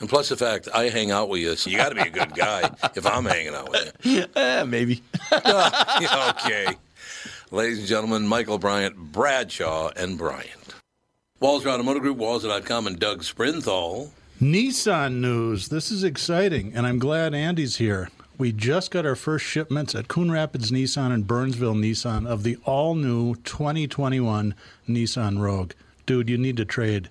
And plus the fact I hang out with you, so you got to be a good guy if I'm hanging out with you. Eh, maybe. okay. Ladies and gentlemen, Michael Bryant, Bradshaw, and Bryant. Walser Automotive Group, Walser.com, and Doug Sprinthal. Nissan news. This is exciting, and I'm glad Andy's here. We just got our first shipments at Coon Rapids Nissan and Burnsville Nissan of the all new 2021 Nissan Rogue. Dude, you need to trade.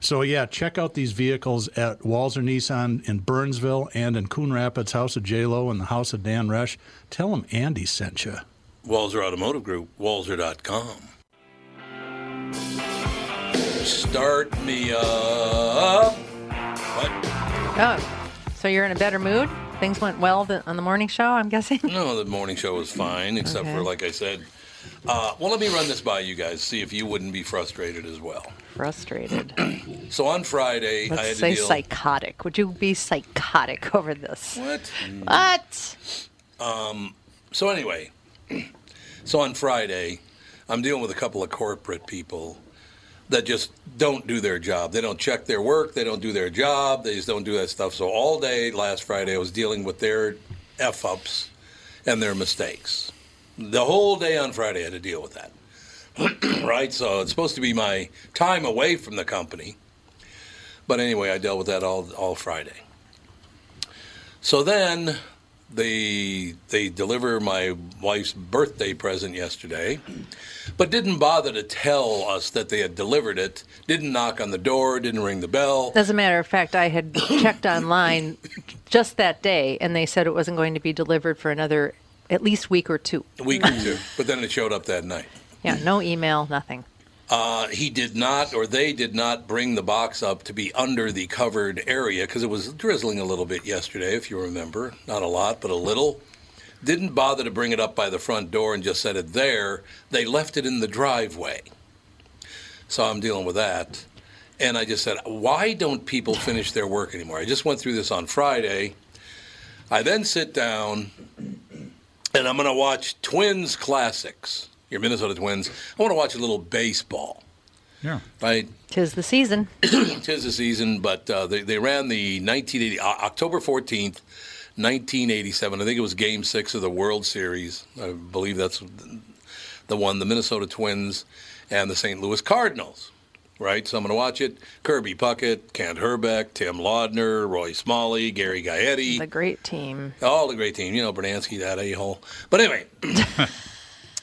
So yeah, check out these vehicles at Walser Nissan in Burnsville and in Coon Rapids, House of J Lo and the House of Dan Resch. Tell them Andy sent you. Walser Automotive Group, Walser.com. Start me up. What? Oh, so you're in a better mood? Things went well th- on the morning show, I'm guessing? No, the morning show was fine, except for, like I said, uh, well, let me run this by you guys, see if you wouldn't be frustrated as well. Frustrated. So on Friday, I had Let's to say deal. psychotic. Would you be psychotic over this? What? What? So anyway, so on Friday, I'm dealing with a couple of corporate people that just don't do their job. They don't check their work. They don't do their job. They just don't do that stuff. So all day last Friday, I was dealing with their f ups and their mistakes. The whole day on Friday, I had to deal with that. right? So it's supposed to be my time away from the company. But anyway, I dealt with that all all Friday. So then they they deliver my wife's birthday present yesterday, but didn't bother to tell us that they had delivered it. Didn't knock on the door. Didn't ring the bell. As a matter of fact, I had checked online just that day, and they said it wasn't going to be delivered for another at least week or two. A week or two, but then it showed up that night. Yeah, no email, nothing. Uh, he did not, or they did not, bring the box up to be under the covered area because it was drizzling a little bit yesterday, if you remember. Not a lot, but a little. Didn't bother to bring it up by the front door and just set it there. They left it in the driveway. So I'm dealing with that. And I just said, why don't people finish their work anymore? I just went through this on Friday. I then sit down and I'm going to watch Twins classics. Your Minnesota Twins. I want to watch a little baseball. Yeah. Right? Tis the season. Tis the season, but uh, they, they ran the 1980, uh, October 14th, 1987. I think it was game six of the World Series. I believe that's the one, the Minnesota Twins and the St. Louis Cardinals. Right? So I'm going to watch it. Kirby Puckett, Kent Hrbek, Tim Laudner, Roy Smalley, Gary Gaetti. The great team. All the great team. You know, Brunansky, that a hole. But anyway,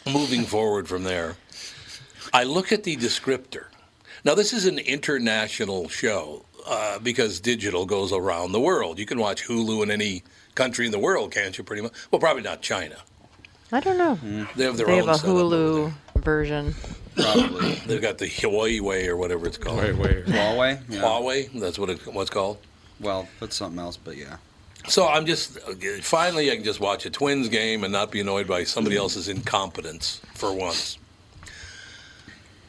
moving forward from there, I look at the descriptor. Now, this is an international show uh, because digital goes around the world. You can watch Hulu in any country in the world, can't you? Pretty much. Well, probably not China. I don't know. They have their They own have a Hulu version. Probably. They've got the Hawaii way or whatever it's called. Wait, wait. Huawei? Yeah. Huawei, that's what it, what's called. Well, that's something else, but yeah. So I'm just finally I can just watch a Twins game and not be annoyed by somebody else's incompetence for once.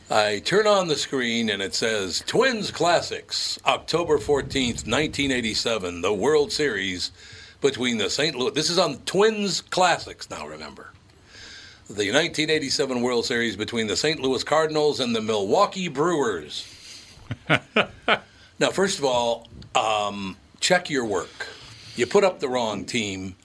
I turn on the screen and it says Twins Classics, October 14th, 1987, the World Series between the St. Louis. This is on Twins Classics now, remember. The 1987 World Series between the St. Louis Cardinals and the Milwaukee Brewers. now, first of all, um, check your work. You put up the wrong team.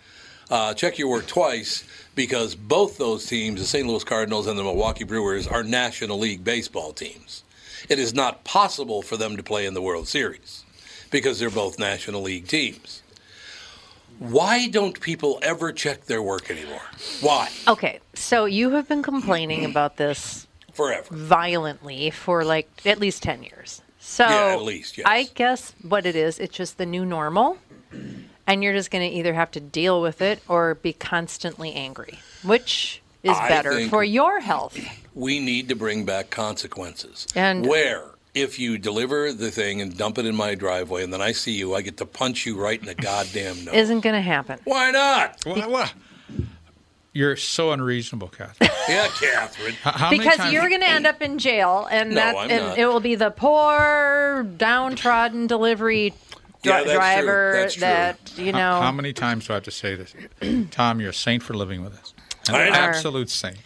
Uh, check your work twice because both those teams, the St. Louis Cardinals and the Milwaukee Brewers, are National League baseball teams. It is not possible for them to play in the World Series because they're both National League teams. Why don't people ever check their work anymore? Why? Okay, so you have been complaining about this Forever. violently for like at least 10 years. So Yeah, at least, yes. I guess what it is, it's just the new normal. And you're just going to either have to deal with it or be constantly angry, which is I better for your health. We need to bring back consequences. And- where if you deliver the thing and dump it in my driveway and then I see you, I get to punch you right in the goddamn nose. Isn't going to happen. Why not? What, what? You're so unreasonable, Catherine. Yeah, Catherine. How, how many because you're going to end up in jail, and No, that I'm and not. it will be the poor, downtrodden delivery Yeah, that's driver That's true. that you know. How, how many times do I have to say this? Tom, you're a saint for living with us. An I absolute saint.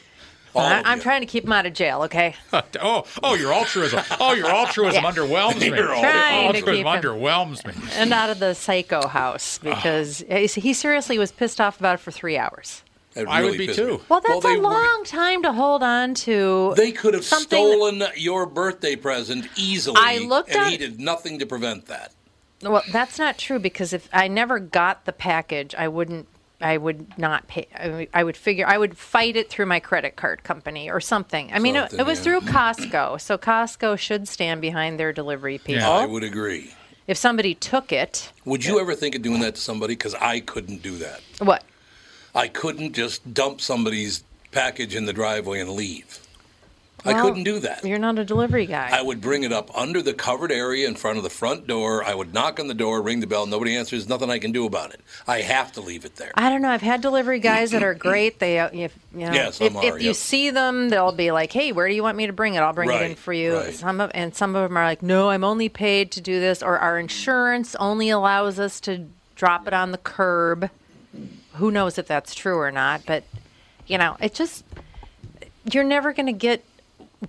All I, I'm you. trying to keep him out of jail. Okay. Oh, oh, your altruism. Oh, your altruism Yeah. underwhelms me. You're all- Trying to altruism keep him- underwhelms me. and out of the psycho house ah. because he he seriously was pissed off about it for three hours. It I would be pissed me too. Well, that's they a were- long time to hold on to. They could have something- stolen your birthday present easily, I looked and at- he did nothing to prevent that. Well, that's not true because if I never got the package, I wouldn't. I would not pay. I would- I would figure. I would fight it through my credit card company or something. I mean, it, Something, it was yeah. through Costco, so Costco should stand behind their delivery people. Yeah. I would agree. If somebody took it, Would you ever think of doing that to somebody? Because I couldn't do that. what? I couldn't just dump somebody's package in the driveway and leave. I couldn't do that. You're not a delivery guy. I would bring it up under the covered area in front of the front door. I would knock on the door, ring the bell. Nobody answers. Nothing I can do about it. I have to leave it there. I don't know. I've had delivery guys that are great. They, uh, if you know, if, are, if you yep. see them, they'll be like, "Hey, where do you want me to bring it? I'll bring it in for you." right. Some of and some of them are like, "No, I'm only paid to do this," or our insurance only allows us to drop it on the curb. Who knows if that's true or not? But you know, it just you're never going to get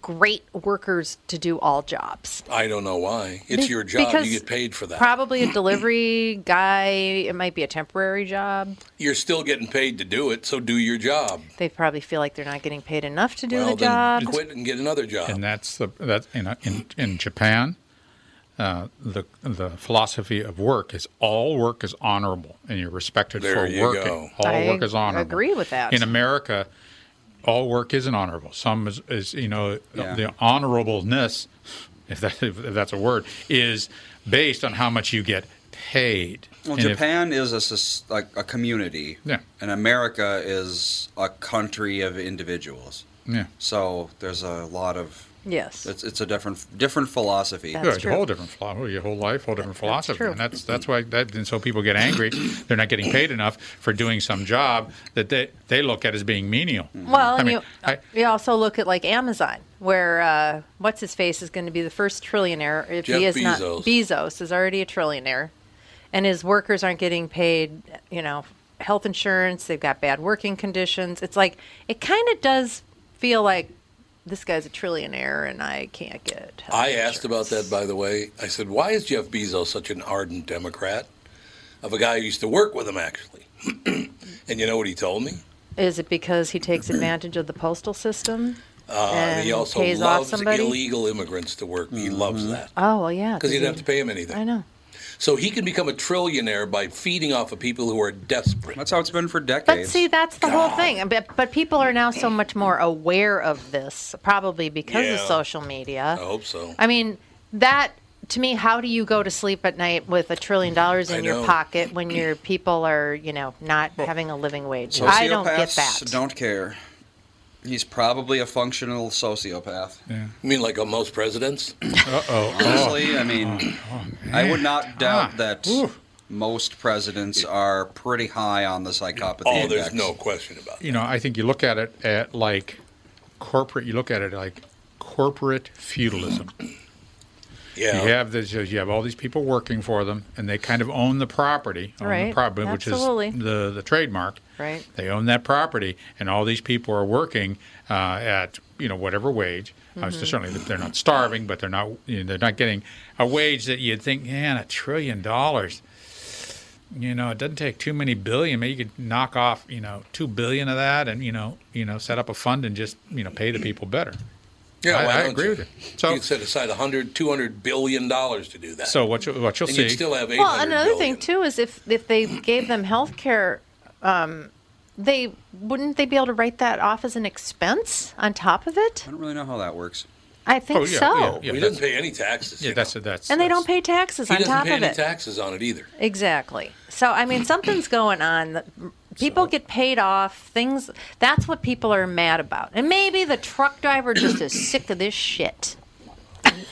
great workers to do all jobs. I don't know why. It's your job. because You get paid for that. Probably a delivery guy. It might be a temporary job. You're still getting paid to do it, so do your job. They probably feel like they're not getting paid enough to do well, the job. then quit and get another job. and that's the that in in in Japan, uh, the the philosophy of work is all work is honorable, and you're respected There for you working. go. All I work is honorable. agree with that. In America, all work isn't honorable. Some is, is you know Yeah. the honorableness, if that if that's a word, is based on how much you get paid. Well, And if- Japan is a like a community, Yeah. and America is a country of individuals. yeah. So there's a lot of Yes. It's, it's a different different philosophy. That's Yeah, it's true. a whole different philosophy, your whole life, whole different philosophy, true. and that's that's why that. And so people get angry; they're not getting paid enough for doing some job that they they look at as being menial. Well, I and mean, you, I- you also look at like Amazon, where uh, what's his face is going to be the first trillionaire. If Jeff he is not, Bezos. Bezos is already a trillionaire, and his workers aren't getting paid. You know, health insurance. They've got bad working conditions. It's like it kind of does feel like this guy's a trillionaire, and I can't get. health I asked about that, by the way. I said, why is Jeff Bezos such an ardent Democrat? Of a guy who used to work with him, actually. and you know what he told me? Is it because he takes advantage of the postal system? Uh, And he also pays off loves somebody? illegal immigrants to work. He loves that. Oh well, yeah. Because he didn't he- have to pay him anything. I know. So he can become a trillionaire by feeding off of people who are desperate. That's how it's been for decades. But see, that's the whole thing. But, but people are now so much more aware of this, probably because of social media. I hope so. I mean, that to me, how do you go to sleep at night with a trillion dollars in your pocket when your people are, you know, not having a living wage? I don't get that. don't care. He's probably a functional sociopath. You mean like uh, most presidents? uh-oh. Honestly, I mean, I would not doubt Ah, that oof. most presidents are pretty high on the psychopathy Oh, there's no question about it. you know, I think you look at it at like corporate. You look at it like corporate feudalism. Yeah. You have this. You have all these people working for them, and they kind of own the property, own Right, the property, which absolutely. is the the trademark. Right. They own that property, and all these people are working uh, at you know whatever wage. Uh, so certainly they're not starving, but they're not you know, they're not getting a wage that you'd think, man, a trillion dollars. You know, it doesn't take too many billion. Maybe you could knock off, you know, two billion of that, and you know, you know, set up a fund and just you know pay the people better. Yeah, I- I agree you? with you. So- you could set aside 100, 200 billion dollars to do that. So what you what you'll and see? you'd still have Well, another billion. thing too is if if they gave them health care, um, they wouldn't they be able to write that off as an expense on top of it? I don't really know how that works. I think Oh, yeah, so. yeah, yeah. he doesn't pay any taxes. yeah, you that's know. that's And they that's- don't pay taxes on top of it. He on doesn't top pay of any it. taxes on it either. Exactly. So I mean, something's going on. People get paid off. Things. That's what people are mad about. And maybe the truck driver just is sick of this shit.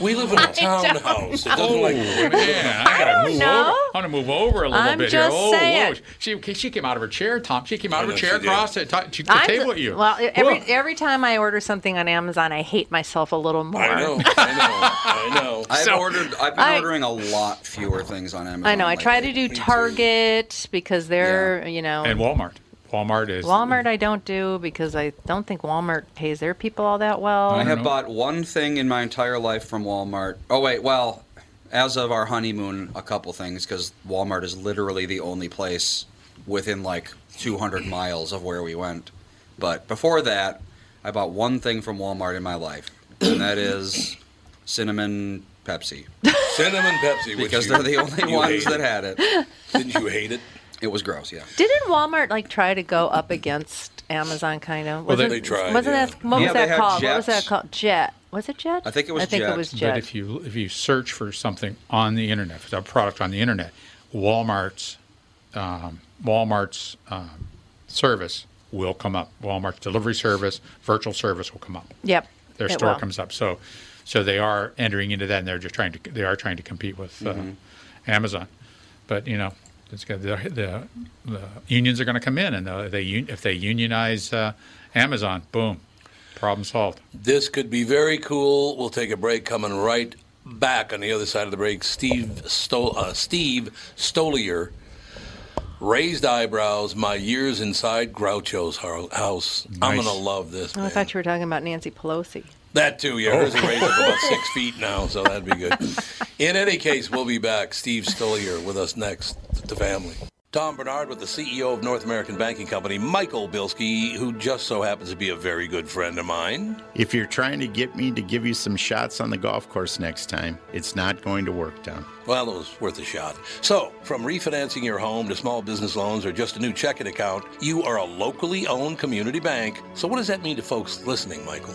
We live in a townhouse. It doesn't Oh like man, I gotta don't move know. over. I want to move over a little I'm bit just here. Oh, saying. whoa. She she came out of her chair, Tom. She came out I of her chair she did. across the, t- the I'm table at you. Well, every Whoa. every time I order something on Amazon, I hate myself a little more. I know, I know, I know. I've So- ordered. I've been I- ordering a lot fewer things on Amazon. I know. I try to lately. do too. Target because they're, you know, and Walmart. Walmart is Walmart. I don't do because I don't think Walmart pays their people all that well. I have know. bought one thing in my entire life from Walmart. Oh wait, well, as of our honeymoon, a couple things because Walmart is literally the only place within like 200 miles of where we went. But before that, I bought one thing from Walmart in my life, and that is cinnamon Pepsi Cinnamon Pepsi, because you- they're the only ones hate that had it. Didn't you hate it? It was gross, yeah. Didn't Walmart like try to go up against Amazon kind of? Well, they- Wasn't- They tried, Wasn't yeah. that what Yeah, was that had called? What was that called? Jet. Was it Jet? I think it was I think Jet. it was But if you if you search for something on the internet, if a product on the internet, Walmart's um, Walmart's um, service will come up. Walmart's delivery service, virtual service will come up. yep. Their it store will. comes up. So so they are entering into that, and they're just trying to they are trying to compete with uh, Amazon. But you know, it's the, the the unions are going to come in, and uh, they if they unionize uh, Amazon, boom, problem solved. This could be very cool. We'll take a break. Coming right back on the other side of the break. Steve Sto- uh, Steve Stoliar. Raised eyebrows. My years inside Groucho's hou- house. I'm gonna love this. Oh, I thought you were talking about Nancy Pelosi. That too, yeah. Hers oh. is raised up about six feet now, so that'd be good. In any case, we'll be back. Steve Stoliar with us next. The family. Tom Bernard with the CEO of North American Banking Company, Michael Bilski, who just so happens to be a very good friend of mine. If you're trying to get me to give you some shots on the golf course next time, it's not going to work, Tom. Well, it was worth a shot. So, from refinancing your home to small business loans or just a new checking account, you are a locally owned community bank. So, what does that mean to folks listening, Michael?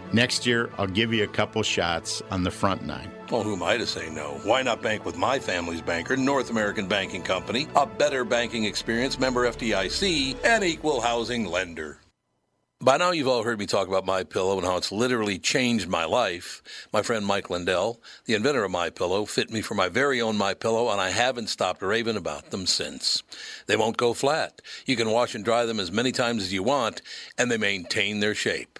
Next year, I'll give you a couple shots on the front nine. Well, who am I to say no? Why not bank with my family's banker, North American Banking Company, a better banking experience, member FDIC, and equal housing lender? By now, you've all heard me talk about My Pillow and how it's literally changed my life. My friend Mike Lindell, the inventor of My Pillow, fit me for my very own My Pillow, and I haven't stopped raving about them since. They won't go flat. You can wash and dry them as many times as you want, and they maintain their shape.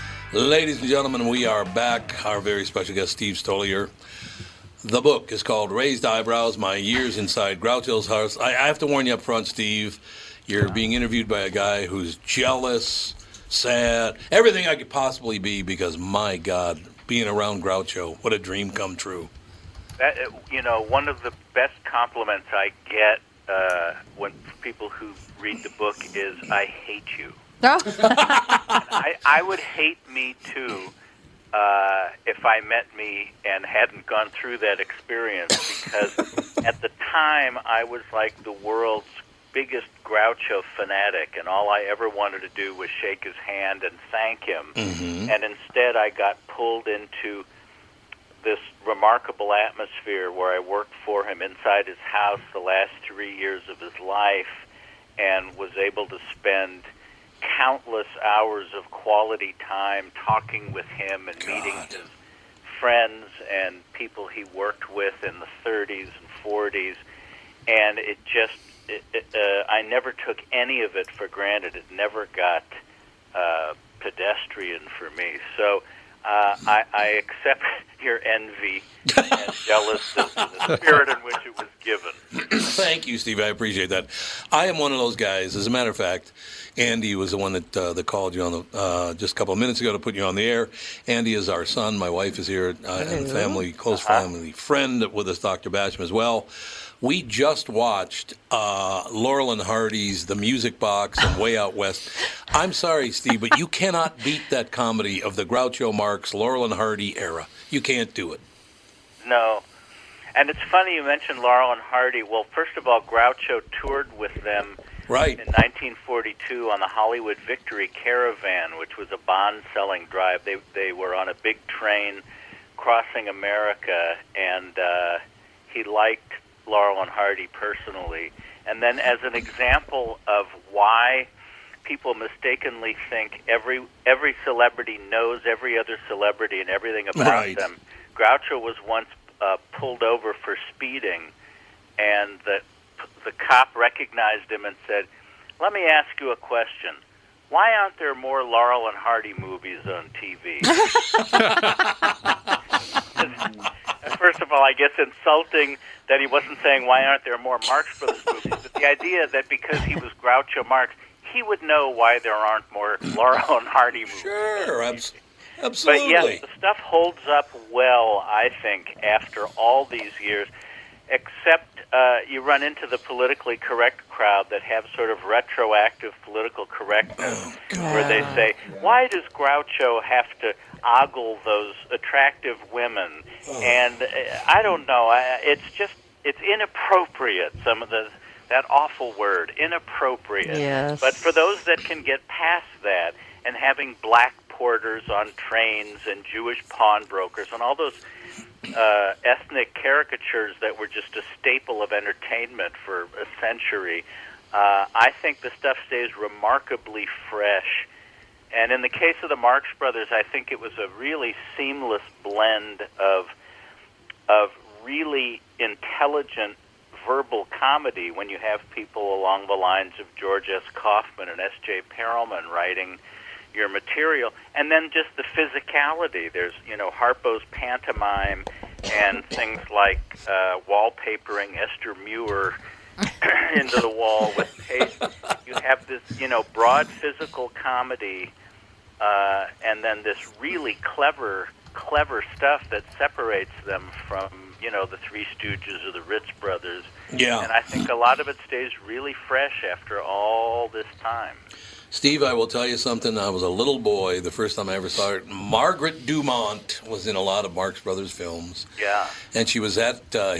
Ladies and gentlemen, we are back. Our very special guest, Steve Stoliar. The book is called Raised Eyebrows My Years Inside Groucho's House. I, I have to warn you up front, Steve. You're being interviewed by a guy who's jealous, sad, everything I could possibly be because, my God, being around Groucho, what a dream come true. That, uh, you know, one of the best compliments I get uh, when people who read the book is, "I hate you." I, I would hate me too uh, if I met me and hadn't gone through that experience because at the time I was like the world's biggest Groucho fanatic, and all I ever wanted to do was shake his hand and thank him. Mm-hmm. And instead, I got pulled into this remarkable atmosphere where I worked for him inside his house the last three years of his life and was able to spend countless hours of quality time talking with him and meeting his friends and people he worked with in the 30s and 40s and it just it, it, uh, I never took any of it for granted. It never got uh, pedestrian for me. So uh, I, I accept your envy and jealousy in the spirit in which it was given. Thank you, Steve. I appreciate that. I am one of those guys. As a matter of fact, Andy was the one that uh, that called you on the uh, just a couple of minutes ago to put you on the air. Andy is our son. My wife is here, uh, and family, close family friend with us, Dr. Basham as well. We just watched uh, Laurel and Hardy's The Music Box and Way Out West. I'm sorry, Steve, but you cannot beat that comedy of the Groucho Marx, Laurel and Hardy era. You can't do it. No. And it's funny you mentioned Laurel and Hardy. Well, first of all, Groucho toured with them Right. in 1942 on the Hollywood Victory Caravan, which was a bond-selling drive. They they were on a big train crossing America, and uh, he liked Laurel and Hardy personally. And then, as an example of why people mistakenly think every every celebrity knows every other celebrity and everything about Right. them, Groucho was once uh, pulled over for speeding, and the the cop recognized him and said, "Let me ask you a question." Why aren't there more Laurel and Hardy movies on TV? First of all, I guess insulting that he wasn't saying why aren't there more Marx Brothers movies, but the idea that because he was Groucho Marx, he would know why there aren't more Laurel and Hardy movies. Sure, abs- But absolutely. yes, the stuff holds up well, I think, after all these years. Except uh, you run into the politically correct crowd that have sort of retroactive political correctness, where they say, "Why does Groucho have to ogle those attractive women?" And uh, I don't know. I, it's just it's inappropriate. Some of the that awful word, inappropriate. Yes. But for those that can get past that, and having black porters on trains and Jewish pawnbrokers and all those uh, ethnic caricatures that were just a staple of entertainment for a century, uh, I think the stuff stays remarkably fresh. And in the case of the Marx Brothers, I think it was a really seamless blend of of really intelligent verbal comedy when you have people along the lines of George S. Kaufman and S. J. Perelman writing your material, and then just the physicality. There's you know Harpo's pantomime and things like uh, wallpapering Esther Muir into the wall with paste. You have this you know broad physical comedy, uh, and then this really clever clever stuff that separates them from you know the Three Stooges or the Ritz Brothers. Yeah. And I think a lot of it stays really fresh after all this time. Steve, I will tell you something. I was a little boy the first time I ever saw her. Margaret Dumont was in a lot of Marx Brothers films. Yeah. And she was at, uh,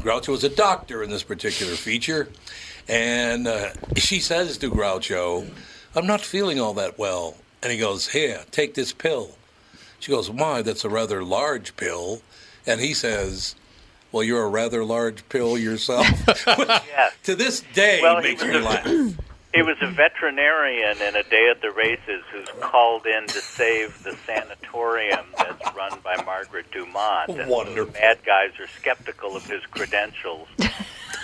Groucho was a doctor in this particular feature. And uh, she says to Groucho, I'm not feeling all that well. And he goes, Here, take this pill. She goes, Why? That's a rather large pill. And he says, Well, you're a rather large pill yourself. Yes. to this day Well, makes me laugh. He was a veterinarian in A Day at the Races who's called in to save the sanatorium that's run by Margaret Dumont. And Wonderful. The bad guys are skeptical of his credentials. But,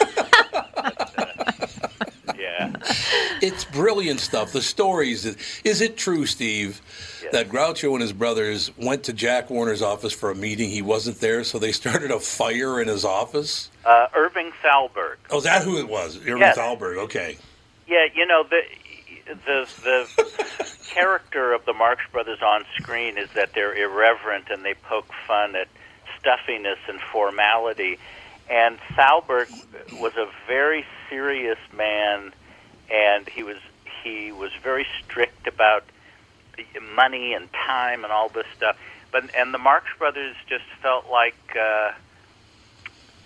uh, yeah. It's brilliant stuff. The stories. Is it true, Steve, that Groucho and his brothers went to Jack Warner's office for a meeting? He wasn't there, so they started a fire in his office. Uh, Irving Thalberg. Oh, is that who it was? Irving Yes. Thalberg. Okay. Yeah, you know the the the character of the Marx Brothers on screen is that they're irreverent and they poke fun at stuffiness and formality. And Thalberg was a very serious man, and he was he was very strict about money and time and all this stuff. But and the Marx Brothers just felt like. Uh,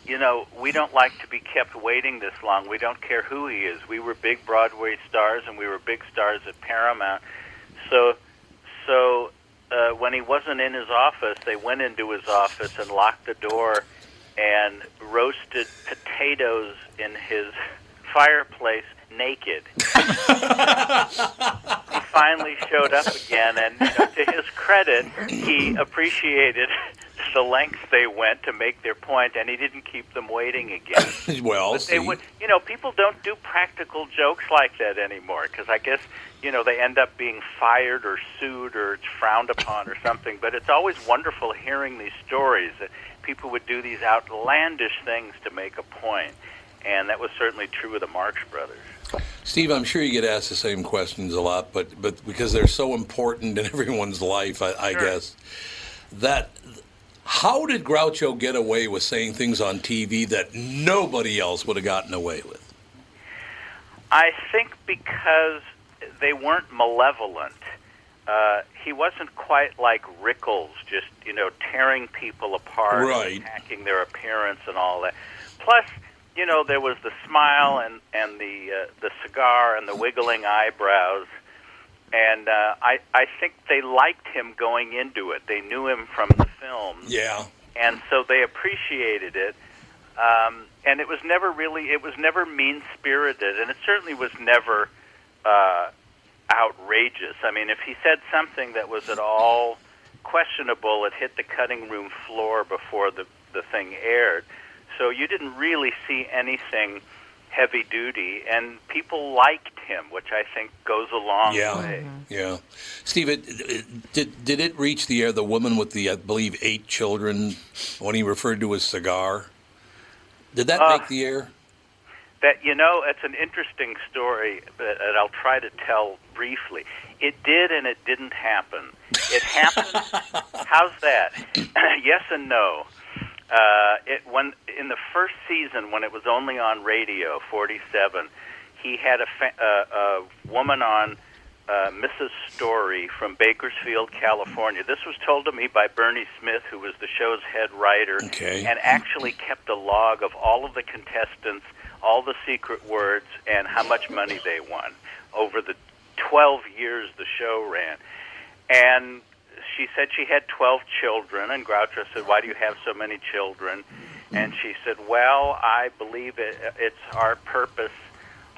you know, we don't like to be kept waiting this long. We don't care who he is. We were big Broadway stars, and we were big stars at Paramount. So, so uh, when he wasn't in his office, they went into his office and locked the door and roasted potatoes in his fireplace naked. he finally showed up again, and you know, to his credit, he appreciated the lengths they went to make their point, and he didn't keep them waiting again. well, But they see. would, you know, people don't do practical jokes like that anymore because I guess you know they end up being fired or sued or it's frowned upon or something. But it's always wonderful hearing these stories that people would do these outlandish things to make a point, and that was certainly true of the Marx Brothers. Steve, I'm sure you get asked the same questions a lot, but but because they're so important in everyone's life, I, I Sure. guess that. How did Groucho get away with saying things on TV that nobody else would have gotten away with? I think because they weren't malevolent. Uh, he wasn't quite like Rickles, just you know tearing people apart, Right. attacking their appearance and all that. Plus, you know, there was the smile and and the uh, the cigar and the wiggling eyebrows, and uh, I I think they liked him going into it. They knew him from the films Yeah. and so they appreciated it. Um, and it was never really, it was never mean spirited, and it certainly was never uh, outrageous. I mean, if he said something that was at all questionable, it hit the cutting room floor before the the thing aired. So you didn't really see anything heavy duty, and people liked him, which I think goes a long Yeah. way. Yeah, Steve, it, it, did did it reach the air? The woman with the, I believe, eight children, when he referred to his cigar, did that Uh, make the air? That you know, it's an interesting story, that I'll try to tell briefly. It did and it didn't happen. It happened. how's that? yes and no. Uh, it when in the first season when it was only on radio, 47, he had a, fa- uh, a woman on, uh, Mrs. Story from Bakersfield, California. This was told to me by Bernie Smith, who was the show's head writer, Okay. and actually kept a log of all of the contestants, all the secret words, and how much money they won over the 12 years the show ran. And she said she had 12 children, and Groucho said, Why do you have so many children? And she said, Well, I believe it, it's our purpose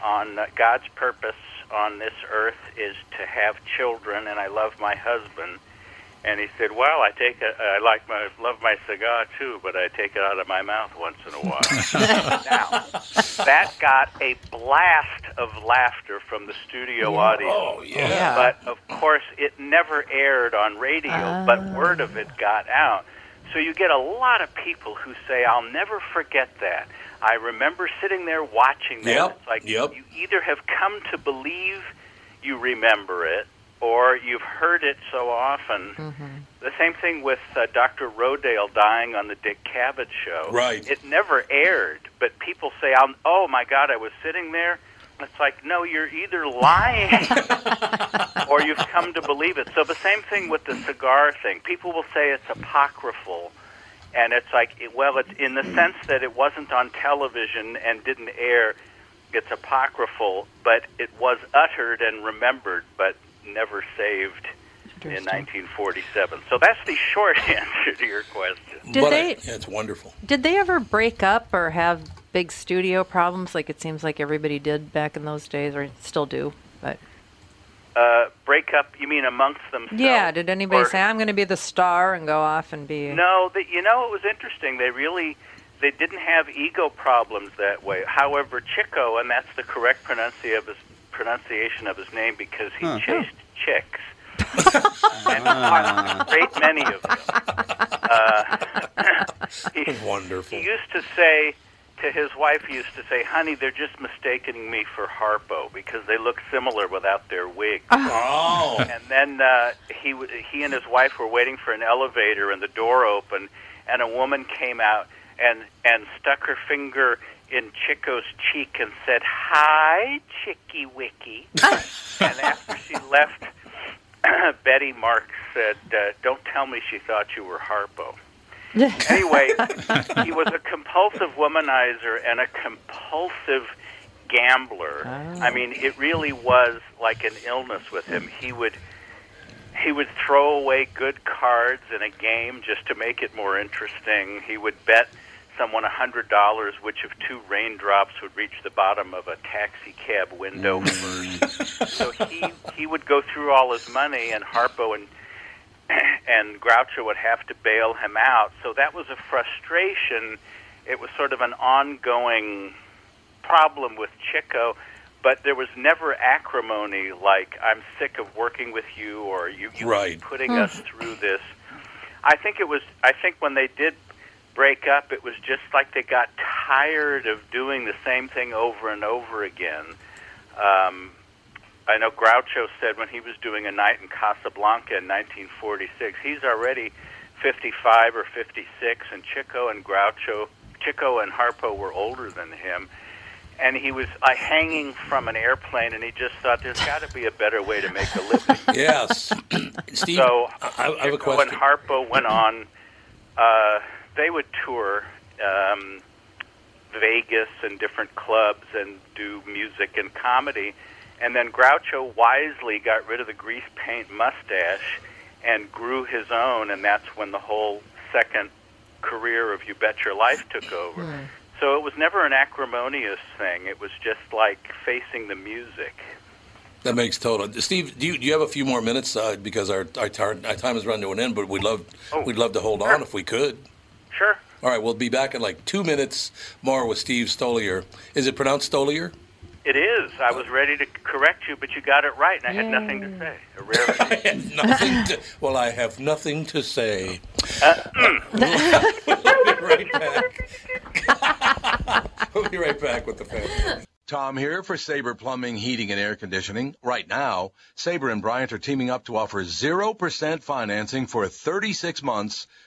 on uh, God's purpose on this earth is to have children, and I love my husband. And he said, "Well, I take it. I like my love my cigar too, but I take it out of my mouth once in a while." now, that got a blast of laughter from the studio audience. Oh, yeah. Yeah. But of course, it never aired on radio, but Ah. word of it got out. So you get a lot of people who say, "I'll never forget that." I remember sitting there watching that. Yep, It's like yep. you either have come to believe you remember it, or you've heard it so often. Mm-hmm. The same thing with uh, Dr. Rodale dying on the Dick Cavett show. Right. It never aired, but people say, "Oh my God, I was sitting there." It's like, no, you're either lying or you've come to believe it. So the same thing with the cigar thing. People will say it's apocryphal, and it's like, well, it's in the sense that it wasn't on television and didn't air. It's apocryphal, but it was uttered and remembered, but never saved in 1947. So that's the short answer to your question. Did but they- I, yeah, it's wonderful. Did they ever break up or have big studio problems like it seems like everybody did back in those days or still do? But Uh, break up? You mean amongst themselves? yeah, did anybody Or- say I'm going to be the star and go off and be No, the, you know it was interesting. They really they didn't have ego problems that way. However, Chico, and that's the correct pronunciation of his pronunciation of his name because he chased chicks. and a great many of them. Uh, he, Wonderful. he used to say to his wife, he used to say, "Honey, they're just mistaking me for Harpo because they look similar without their wigs." Oh. And then uh, he w- he and his wife were waiting for an elevator, and the door opened, and a woman came out and and stuck her finger in Chico's cheek and said, "Hi, Chicky Wicky." and after she left, Betty Marx said, uh, "Don't tell me she thought you were Harpo." anyway, he was a compulsive womanizer and a compulsive gambler. I mean, it really was like an illness with him. He would he would throw away good cards in a game just to make it more interesting. He would bet someone a hundred dollars which of two raindrops would reach the bottom of a taxi cab window mm. first. so he he would go through all his money and Harpo and and Groucho would have to bail him out. So that was a frustration. It was sort of an ongoing problem with Chico, but there was never acrimony like "I'm sick of working with you" or "You you Right. keep putting hmm. us through this." I think it was. I think when they did break up, it was just like they got tired of doing the same thing over and over again. Um, I know Groucho said when he was doing a night in Casablanca in 1946, he's already 55 or 56, and Chico and Groucho, Chico and Harpo were older than him. And he was uh, hanging from an airplane, and he just thought there's got to be a better way to make a living. Yes. Steve, So I, I have a question. and Harpo went on. Uh, they would tour um, Vegas and different clubs and do music and comedy. And then Groucho wisely got rid of the grease paint mustache and grew his own, and that's when the whole second career of You Bet Your Life took over. So it was never an acrimonious thing. It was just like facing the music. That makes total. Steve, do you, do you have a few more minutes uh, because our our, our time has run to an end? But we'd love Oh, we'd love to hold sure. on if we could. Sure. All right, we'll be back in like two minutes more with Steve Stoliar. Is it pronounced Stoliar? It is. I was ready to correct you, but you got it right, and I had nothing to say. A rare I have nothing to, well, I have nothing to say. Uh, we'll be right back. we'll be right back with the family. Tom here for Sabre Plumbing, Heating, and Air Conditioning. Right now, Sabre and Bryant are teaming up to offer 0% financing for 36 months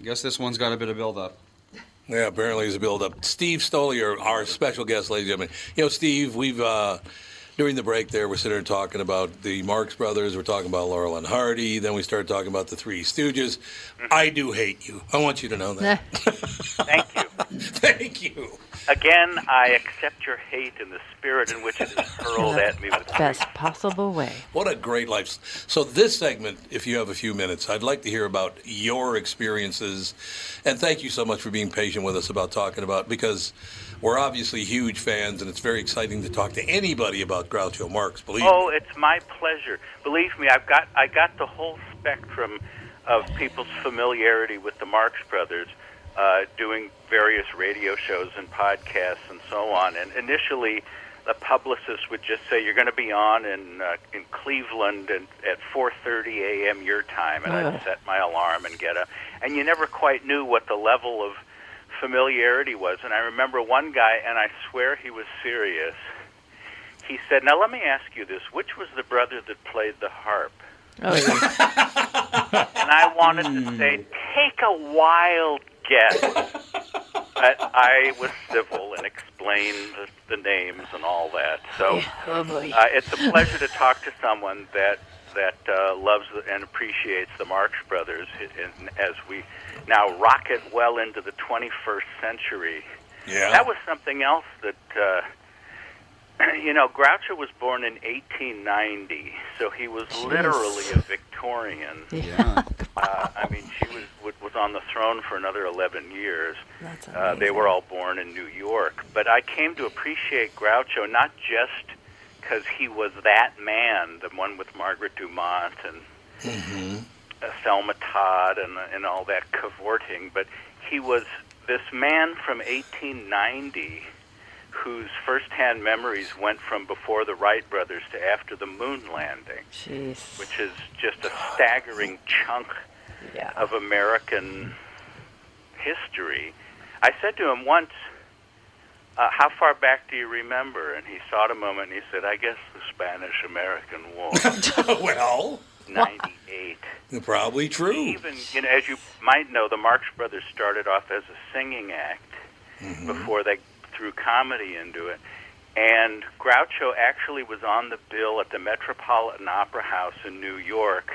I guess this one's got a bit of build up. Yeah, apparently there's a build up. Steve Stoliar, our special guest, ladies and gentlemen. You know, Steve, we've uh, during the break there, we're sitting there talking about the Marx Brothers. We're talking about Laurel and Hardy. Then we started talking about the Three Stooges. Mm-hmm. I do hate you. I want you to know that. Thank you. Thank you. Again, I accept your hate in the spirit in which it is hurled at me with Best possible way. What a great life. So, this segment, if you have a few minutes, I'd like to hear about your experiences. And thank you so much for being patient with us about talking about, because we're obviously huge fans, and it's very exciting to talk to anybody about Groucho Marx, believe me. Oh, it's my pleasure. Believe me, I've got I got the whole spectrum of people's familiarity with the Marx Brothers, uh, doing various radio shows and podcasts and so on. And initially, the publicist would just say, "You're going to be on in uh, in Cleveland and, at 4:30 a.m. your time," and I'd set my alarm and get up. And you never quite knew what the level of familiarity was. And I remember one guy, and I swear he was serious. He said, "Now let me ask you this: Which was the brother that played the harp?" Oh, yeah. And I wanted to say, "Take a wild guess." But I was civil and explained the, the names and all that. So oh uh, it's a pleasure to talk to someone that that uh, loves and appreciates the Marx Brothers and as we now rocket well into the 21st century. Yeah. That was something else that, uh, you know, Groucho was born in 1890, so he was literally a Victorian. Yeah. Uh, I mean, she was was- was on the throne for another 11 years. That's Uh, they were all born in New York. But I came to appreciate Groucho not just because he was that man, the one with Margaret Dumont and uh, Thelma Todd and, and all that cavorting, but he was this man from 1890 whose firsthand memories went from before the Wright brothers to after the moon landing, Jeez. which is just a staggering chunk Yeah. of American history. I said to him once, uh, "How far back do you remember?" And he thought a moment and he said, "I guess the Spanish-American War, well, '98." probably true. Even you know, as you might know, the Marx Brothers started off as a singing act before they threw comedy into it. And Groucho actually was on the bill at the Metropolitan Opera House in New York.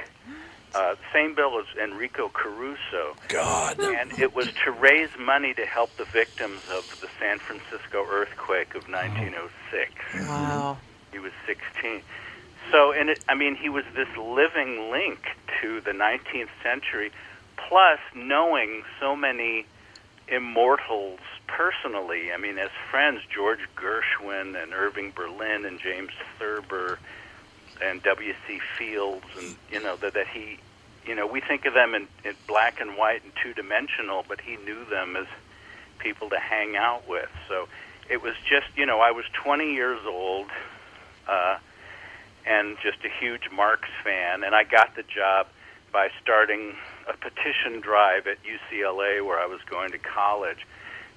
Uh, same bill as Enrico Caruso. God. And it was to raise money to help the victims of the San Francisco earthquake of 1906. Wow. He was 16. So, and it, I mean, he was this living link to the 19th century, plus knowing so many immortals personally. I mean, as friends, George Gershwin and Irving Berlin and James Thurber and W.C. Fields, and you know that that he, you know, we think of them in, in black and white and two dimensional, but he knew them as people to hang out with. So it was just, you know, I was 20 years old. Uh, and just a huge Marx fan. And I got the job by starting a petition drive at UCLA, where I was going to college,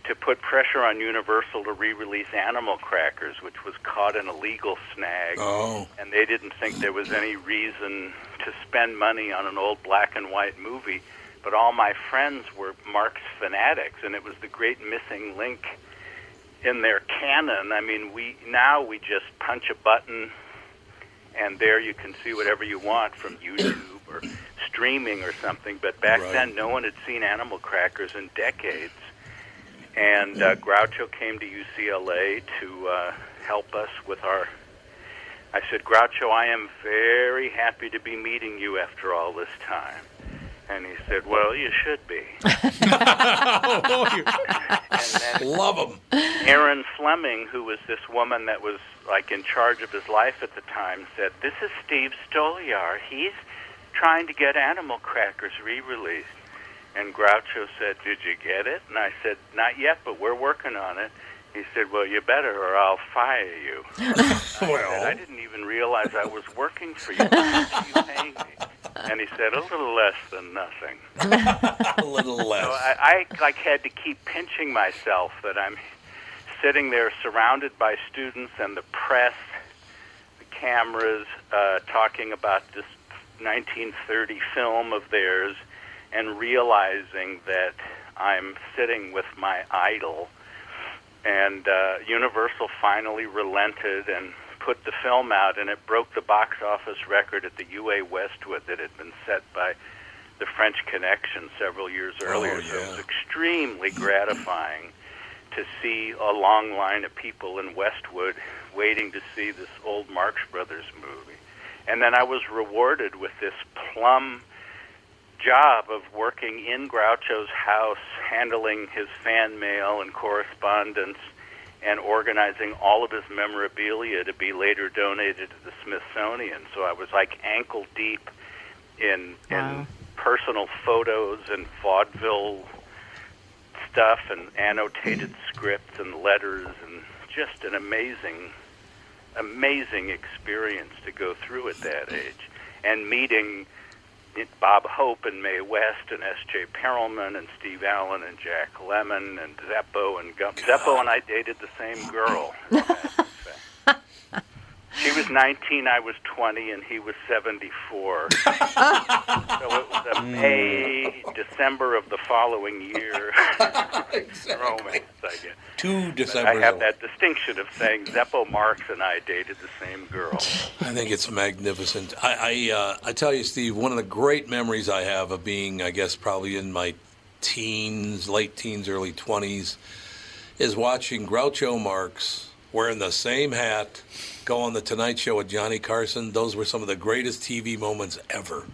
to put pressure on Universal to re-release Animal Crackers, which was caught in a legal snag. Oh. And they didn't think there was any reason to spend money on an old black and white movie. But all my friends were Marx fanatics, and it was the great missing link in their canon. I mean, we now we just punch a button, and there you can see whatever you want from YouTube or dreaming or something. But back Right. then, no one had seen animal crackers in decades. And uh, Groucho came to UCLA to uh, help us with our. I said, Groucho, I am very happy to be meeting you after all this time. And he said, Well, you should be. Love them. Erin Fleming, who was this woman that was like in charge of his life at the time, said, "This is Steve Stoliar. He's trying to get Animal Crackers re-released." And Groucho said, "Did you get it?" And I said, "Not yet, but we're working on it." He said, "Well, you better, or I'll fire you." I said, "I didn't even realize I was working for you. How much are you paying me?" And he said, "A little less than nothing." A little less. So I, I like had to keep pinching myself that I'm sitting there surrounded by students and the press, the cameras, uh, talking about this 1930 film of theirs, and realizing that I'm sitting with my idol. And uh, Universal finally relented and put the film out, and it broke the box office record at the UA Westwood that had been set by the French Connection several years earlier. So it was extremely gratifying to see a long line of people in Westwood waiting to see this old Marx Brothers movie. And then I was rewarded with this plum job of working in Groucho's house, handling his fan mail and correspondence, and organizing all of his memorabilia to be later donated to the Smithsonian. So I was like ankle deep in in personal photos and vaudeville stuff and annotated scripts and letters and just an amazing amazing experience to go through at that age and meeting it- Bob Hope and Mae West and S.J. Perelman and Steve Allen and Jack Lemmon and Zeppo and Gummo. Zeppo and I dated the same girl. She was 19, I was 20, and he was 74. so it was a May, December of the following year romance, I guess. Two But I have that distinction of saying Zeppo Marx and I dated the same girl. I think it's magnificent. I I, uh, I tell you, Steve, one of the great memories I have of being, I guess, probably in my teens, late teens, early twenties, is watching Groucho Marx wearing the same hat go on the Tonight Show with Johnny Carson. Those were some of the greatest TV moments ever.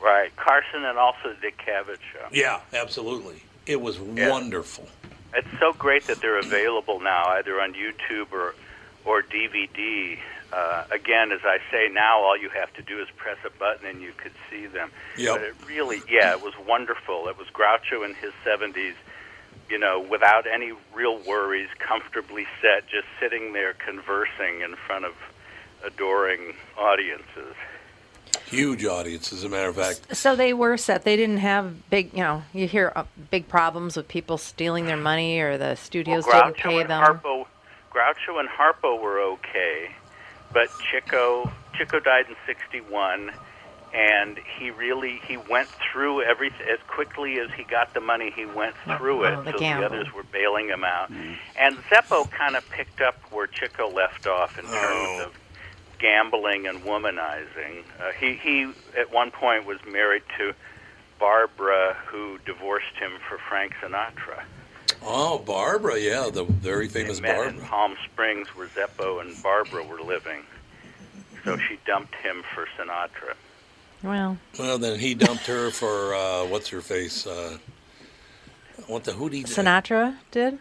Right, Carson and also the Dick Cavett show. Yeah, absolutely. It was wonderful. It's so great that they're available now, either on YouTube or or DVD. Uh, again, as I say now, all you have to do is press a button and you could see them. Yep. But it really, yeah, it was wonderful. It was Groucho in his 70s, you know, without any real worries, comfortably set, just sitting there conversing in front of adoring audiences. Huge audience, as a matter of fact. So they were set. They didn't have big, you know, you hear uh, big problems with people stealing their money or the studios Well, didn't Groucho pay and them. Harpo, Groucho and Harpo were okay, but Chico Chico died in '61, and he really he went through everything as quickly as he got the money. He went through it, oh, the so gamble. the others were bailing him out. And Zeppo kind of picked up where Chico left off in terms of gambling and womanizing. Uh, he he at one point was married to Barbara, who divorced him for Frank Sinatra. Oh, Barbara, yeah, the very famous They met in Barbara. Palm Springs, where Zeppo and Barbara were living. So she dumped him for Sinatra. Well, Well, then he dumped her for uh, what's her face? Uh, what the who did he? Sinatra did.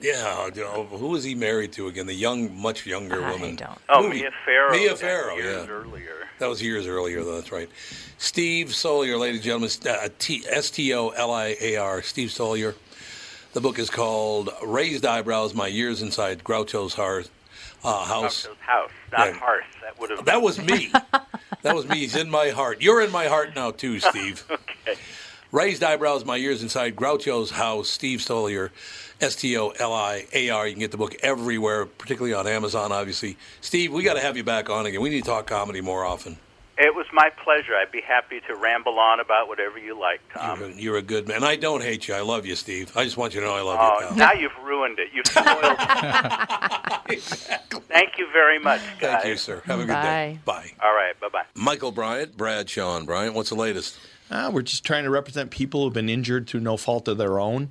Yeah, you know, who was he married to again? The young, much younger woman. don't. Oh, Movie. Mia Farrow. Mia that Farrow, years yeah. earlier. That was years earlier, though. That's right. Steve Stoliar, ladies and gentlemen, uh, T- S T O L I A R. Steve Stoliar. The book is called "Raised Eyebrows: My Years Inside Groucho's Heart, uh, House." Groucho's house, not Right. hearth. That would have. That was me. that was me. He's in my heart. You're in my heart now, too, Steve. okay. Raised eyebrows, my ears inside Groucho's house. Steve Stoliar, S T O L I A R. You can get the book everywhere, particularly on Amazon, obviously. Steve, we got to have you back on again. We need to talk comedy more often. It was my pleasure. I'd be happy to ramble on about whatever you like, Tom. You're a, you're a good man. I don't hate you. I love you, Steve. I just want you to know I love Oh, you, pal. now you've ruined it. You've spoiled it. Thank you very much, guys. Thank you, sir. Have a good day. Bye. All right. Bye bye. Michael Bryant, Bradshaw Bryant. What's the latest? Uh, we're just trying to represent people who've been injured through no fault of their own.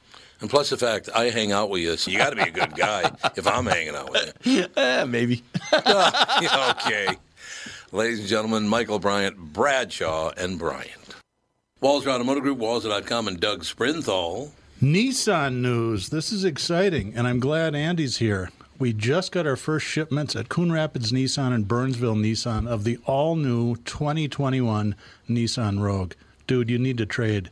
And plus the fact I hang out with you, so you got to be a good guy if I'm hanging out with you. Eh, maybe. okay. Ladies and gentlemen, Michael Bryant, Bradshaw, and Bryant. Walser Automotive Group, Walser.com, and Doug Sprinthal. Nissan news. This is exciting, and I'm glad Andy's here. We just got our first shipments at Coon Rapids Nissan and Burnsville Nissan of the all new 2021 Nissan Rogue. Dude, you need to trade.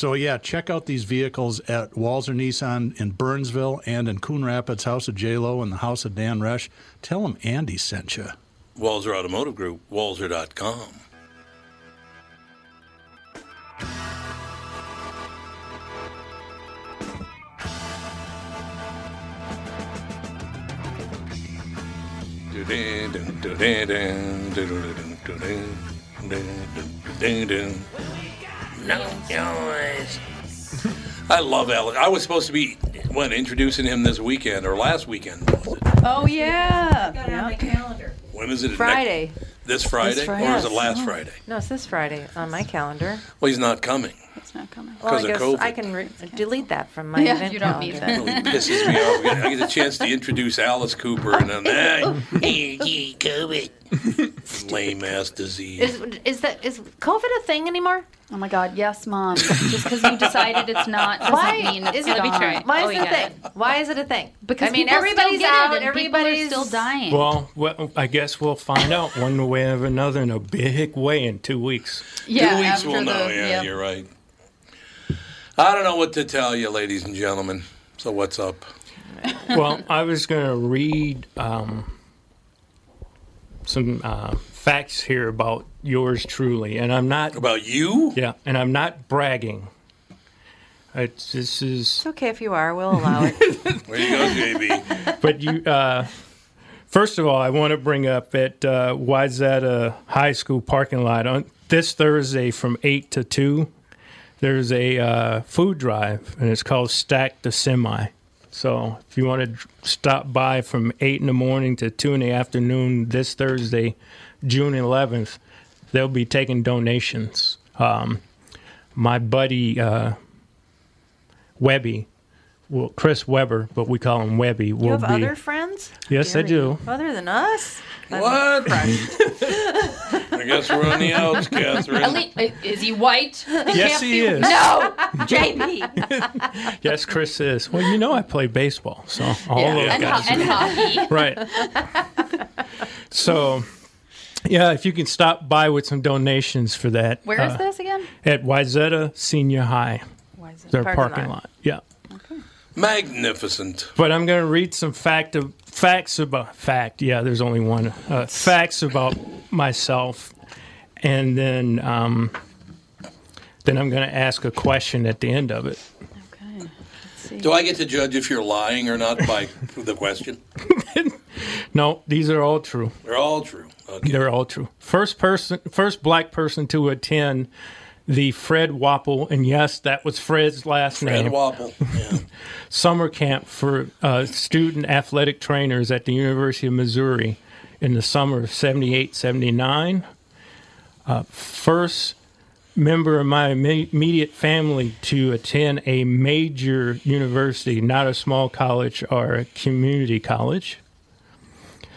So yeah, check out these vehicles at Walser Nissan in Burnsville and in Coon Rapids, House of J Lo and the House of Dan Resch. Tell them Andy sent you. Walser Automotive Group, Walser.com. No noise. I love Alex. I was supposed to be when introducing him this weekend or last weekend. Was it? Oh yeah. Got it on my calendar. When is it? Friday. Next, this Friday, Fri- or is it yes. last Oh. Friday? No, it's this Friday on my calendar. Well, he's not coming. It's not coming. Well, I 'Cause of guess COVID. I can re- delete that from my Yeah, event you don't need calendar. that. Really pisses me off. I get- I get a chance to introduce Alice Cooper, and then hey, hey, COVID, lame ass disease. Is is that is COVID a thing anymore? Oh my God, yes, mom. Just because you decided it's not doesn't Why mean it's is it? gone. Why Oh, is you it a got thing? Why is it a thing? Because I mean, people still everybody's get it out. and people are everybody's still dying. Well, well, I guess we'll find out one way or another in a big way in two weeks. Yeah, Two weeks we'll know. the- yeah, yeah. you're right. I don't know what to tell you, ladies and gentlemen. So what's up? well, I was going to read um, some uh, facts here about yours truly, and I'm not about you. Yeah, and I'm not bragging. It's, this is It's okay if you are. We'll allow it. There you go, JB. but you uh, first of all i want to bring up at uh, wayzata high school parking lot on this thursday from 8 to 2 there's a uh, food drive and it's called stack the semi. So if you want to stop by from 8 in the morning to 2 in the afternoon this thursday june 11th they'll be taking donations. Um, my buddy uh, webby well, Chris Weber, but we call him Webby. Will you have be, other friends? Yes, I do. Other than us? What? I guess we're on the outs, Catherine. At least, is he white? Yes, he be- is. No, JB. Yes, Chris is. Well, you know I play baseball, so all Yeah, those and, guys. ho- and hockey. right. So, yeah, if you can stop by with some donations for that. Where is uh, this again? At Wayzata Senior High. Their Parking parking, lot. lot. Yeah. Magnificent. But I'm going to read some fact of, facts about fact. Yeah, there's only one. Uh, facts about myself, and then um, then I'm going to ask a question at the end of it. Do I get to judge if you're lying or not by the question? No, these are all true. They're all true. They're all true. First person, first black person to attend the Fred Wapple, and yes, that was Fred's last Fred name. Fred Wapple. Yeah. Summer camp for uh, student athletic trainers at the University of Missouri in the summer of 78, 79. Uh, first member of my immediate family to attend a major university, not a small college or a community college.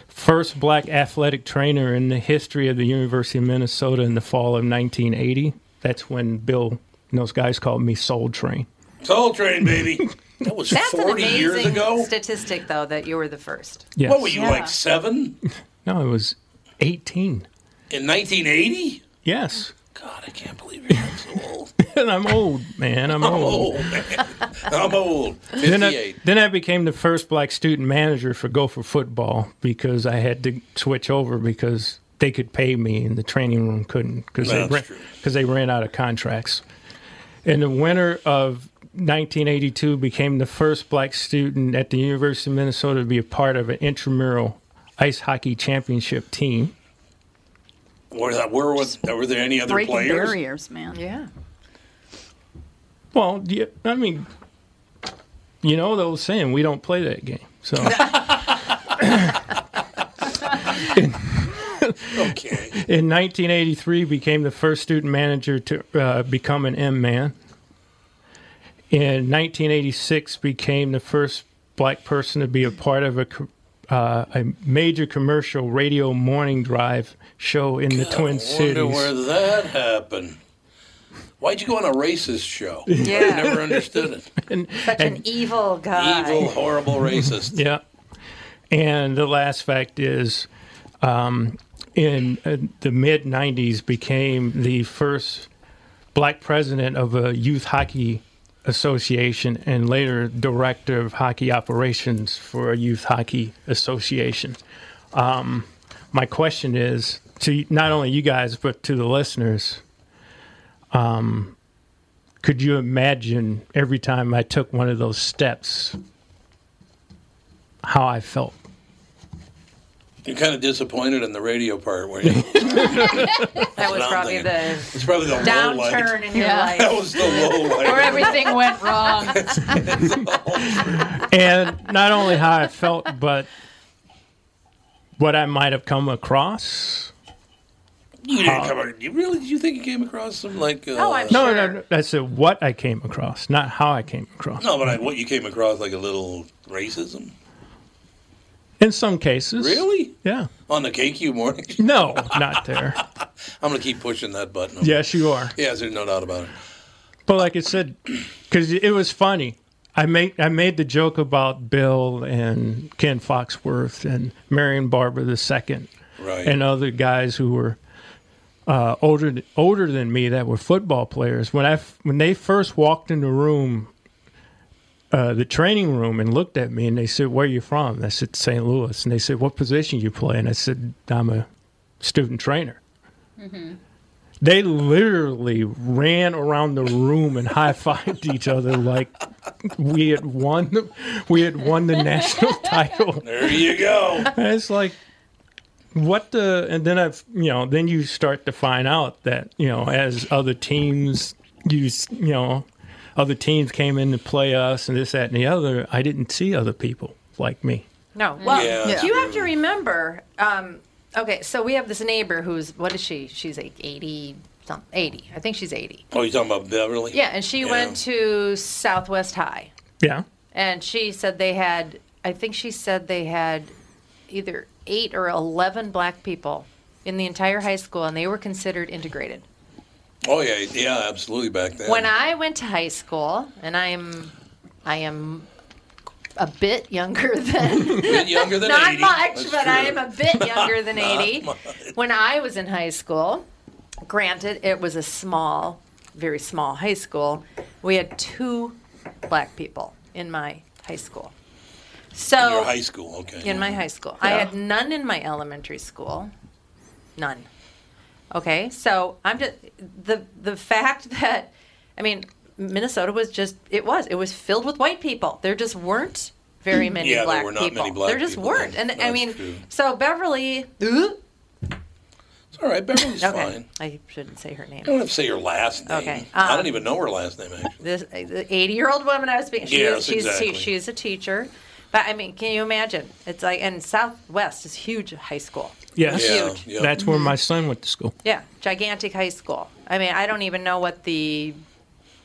First black athletic trainer in the history of the University of Minnesota in the fall of 1980. That's when Bill and those guys called me Soul Train. Soul Train, baby. That was That's an amazing years ago. statistic, though, that you were the first. Yes. What were you, like seven? No, it was 18. In 1980? Yes. God, I can't believe you're so old. and I'm old, man. I'm I'm old. old, man. I'm old. Then I, then I became the first black student manager for Gopher football because I had to switch over because they could pay me and the training room couldn't because they, That's ran- they ran out of contracts. In the winter of 1982, became the first black student at the University of Minnesota to be a part of an intramural ice hockey championship team. Were, that, were, was, were there any other Breaking players? barriers, man. Yeah. Well, yeah, I mean, you know the old saying, we don't play that game. So. okay. In 1983, became the first student manager to uh, become an M man. In 1986, became the first black person to be a part of a uh, a major commercial radio morning drive show in the Twin I Cities. wonder where that happened. Why'd you go on a racist show? Yeah. I never understood it. And- Such an evil guy. Evil, horrible racist. Yeah. And the last fact is, um, in uh, the mid 90s, became the first black president of a youth hockey association and later director of hockey operations for a youth hockey association. Um, my question is to not only you guys, but to the listeners. Um, could you imagine every time I took one of those steps how I felt? You're kind of disappointed in the radio part, weren't you? That was probably thinking. the It's probably the low light. downturn in your Yeah. life. That was the low light. Where everything went wrong. and not only how I felt, but what I might have come across. You didn't come. ac- You really? Did you think you came across some like? Uh, Oh, I'm No, sure. no, no, I said what I came across, not how I came across. No, but I, what you came across like a little racism? In some cases, Really? Yeah. On the KQ morning? No, not there. I'm gonna keep pushing that button. Yes, you are. Yes, there's no doubt about it. But like I said, because it was funny. I made I made the joke about Bill and Ken Foxworth and Marion Barber the second, Right. and other guys who were uh, older older than me that were football players. When I when they first walked in the room, uh, the training room, and looked at me and they said, "Where are you from?" And I said, "St. Louis." And they said, "What position you play?" And I said, "I'm a student trainer." They literally ran around the room and high fived each other like we had won. The, we had won the national title. There you go. And it's like, what the? And then I've, you know, then you start to find out that you know, as other teams, you, you know, other teams came in to play us and this, that, and the other. I didn't see other people like me. No. Well, Yeah, that's you have to remember. Um, okay, so we have this neighbor who's what is she? She's like eighty, eighty. I think she's eighty. Oh, you're talking about Beverly? Yeah, and she Yeah. went to Southwest High, Yeah. and she said they had. I think she said they had either eight or eleven black people in the entire high school, and they were considered integrated. Oh yeah, yeah, absolutely. Back then. When I went to high school, and I'm, I am a bit younger than bit younger than not 80. much, That's but true. I am a bit younger than 80. much. When I was in high school, granted, it was a small, very small high school. We had two black people in my high school. So In your high school, okay. in my mm-hmm. high school. I had none in my elementary school. None. Okay, so I'm just the the fact that I mean Minnesota was just it was it was filled with white people. There just weren't very many Yeah, there black were not people. many black there just people weren't, and I mean, true. so Beverly, uh, All right, Beverly's Okay. fine. I shouldn't say her name. I don't have to say your last name. Okay, I um, don't even know her last name, actually. This the 80 year old woman I was speaking. She Yes, is, she's exactly. she, she's a teacher, but I mean, can you imagine? It's like and Southwest is huge high school. Yes, huge. that's where my mm-hmm. son went to school. Yeah, gigantic high school. I mean, I don't even know what the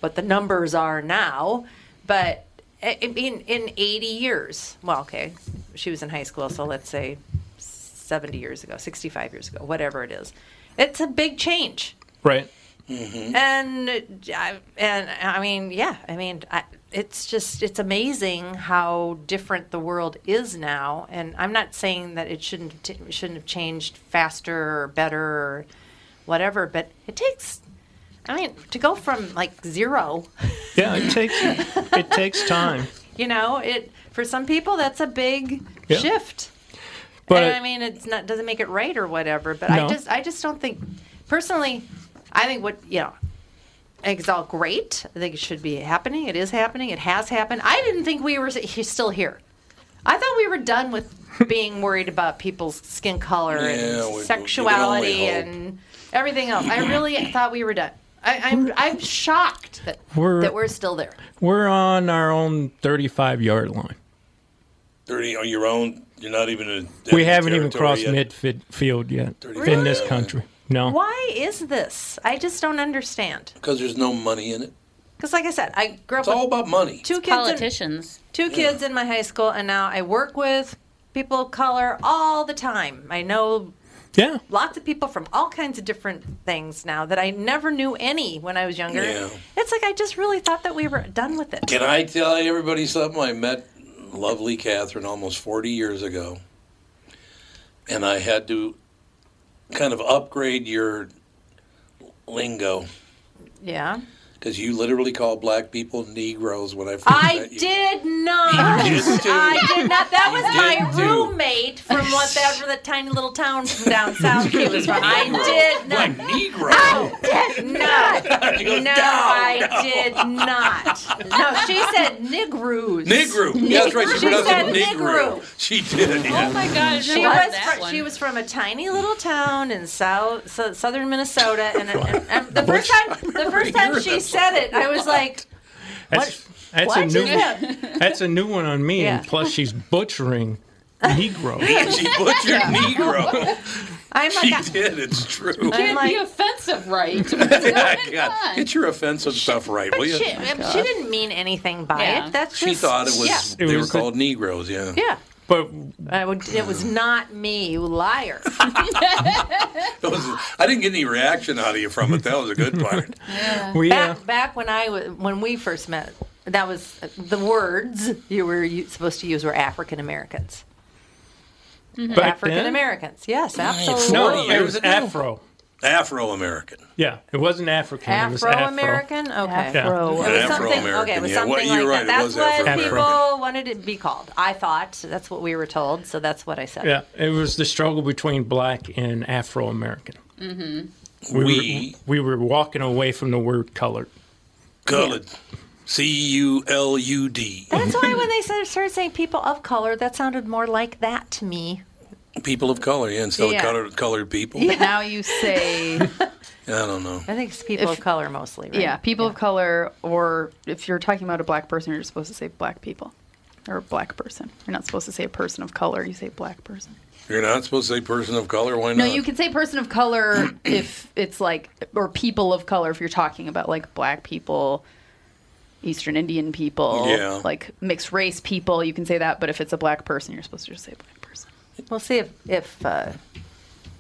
what the numbers are now, but I I in 80 years. Well, okay, she was in high school, so let's say 70 years ago, 65 years ago, whatever it is. It's a big change. Right. Mm-hmm. And I, and I mean, yeah, I mean, I, it's just it's amazing how different the world is now. And I'm not saying that it shouldn't t- shouldn't have changed faster or better or whatever, but it takes. I mean, to go from like zero, Yeah, it takes it takes time. you know, it for some people that's a big Yeah. shift. But and I mean, it's not doesn't make it right or whatever. But No. I just I just don't think personally. I think what you know. I think it's all great. I think it should be happening. It is happening. It has happened. I didn't think we were s- still here. I thought we were done with being worried about people's skin color Yeah, we- and we can only sexuality hope. and everything else. I really thought we were done. I, I'm I'm shocked that We're- that we're still there. We're on our own 35 yard line. 30 on your own. You're not even in. We haven't even territory crossed yet. midfield yet Really? in this country. No. Why is this? I just don't understand. Because there's no money in it. Because, like I said, I grew up. It's all about money. Two kids. Politicians. In, two kids in my high school, and now I work with people of color all the time. I know Yeah. lots of people from all kinds of different things now that I never knew any when I was younger. Yeah. It's like I just really thought that we were done with it. Can I tell everybody something? I met lovely Catherine almost 40 years ago, and I had to kind of upgrade your lingo Yeah. Because you literally call black people Negroes when I first I met you. did not. You did too. I did not. That was my too. roommate from whatever the tiny little town from down south he was from. I did not. Like Negro. did not. Goes, no, "Down, I down." did not. No, she said Negroes. Negro. Yeah, that's right. She, She said it Negro. Negro. She did. Yeah. Oh my gosh, She was that fr- one. she was from a tiny little town in south so, southern Minnesota, and, and, and the first time the first time she that said it, I was like, That's, that's what? a new Yeah. that's a new one on me. Yeah. And plus, she's butchering Negro. She butchered Negro. I'm She like, did. It's true. I'm Can't like, be offensive, right? Yeah, going God, on? Get your offensive stuff right, will you? she, oh she didn't mean anything by Yeah. it. That's just, She just, thought it was. yeah. It they was were the- called Negroes. Yeah. Yeah. But I would, it was not me, you liar. That was, I didn't get any reaction out of you from it. That was a good part. we uh, back back when I was when we first met, that was the words you were supposed to use were African Americans. back African. Americans, yes, absolutely. No, it was. Afro. Afro American. Yeah, it wasn't African. it was Afro Afro. American, okay. Afro. It was something. Okay, it was yeah. something Well, you're like right, that. That's what Afro-American. people wanted it to be called. I thought so that's what we were told, so that's what I said. Yeah, it was the struggle between black and Afro American. Mm-hmm. We, We- were, we were walking away from the word colored. Colored. C U L U D. That's why when they started saying people of color, that sounded more like that to me. People of color, yeah, instead Yeah. of colored, colored people. But now you say, I don't know. I think it's people If- of color mostly. Right? yeah, people of color, or if you're talking about a black person, you're supposed to say black people or black person. You're not supposed to say a person of color. You say black person. You're not supposed to say person of color. Why not? No, not? you can say person of color if it's like, or people of color if you're talking about like black people, Eastern Indian people, Yeah. like mixed race people. You can say that, but if it's a black person, you're supposed to just say black person. We'll see if if uh,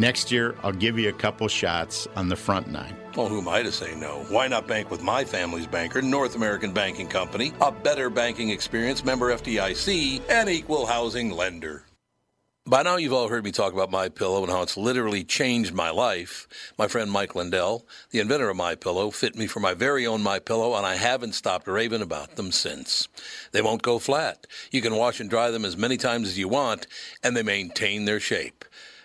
Next year, I'll give you a couple shots on the front nine. Well, who am I to say no? Why not bank with my family's banker, North American Banking Company, a better banking experience, member FDIC, and equal housing lender? By now, you've all heard me talk about My Pillow and how it's literally changed my life. My friend Mike Lindell, the inventor of My Pillow, fit me for my very own My Pillow, and I haven't stopped raving about them since. They won't go flat. You can wash and dry them as many times as you want, and they maintain their shape.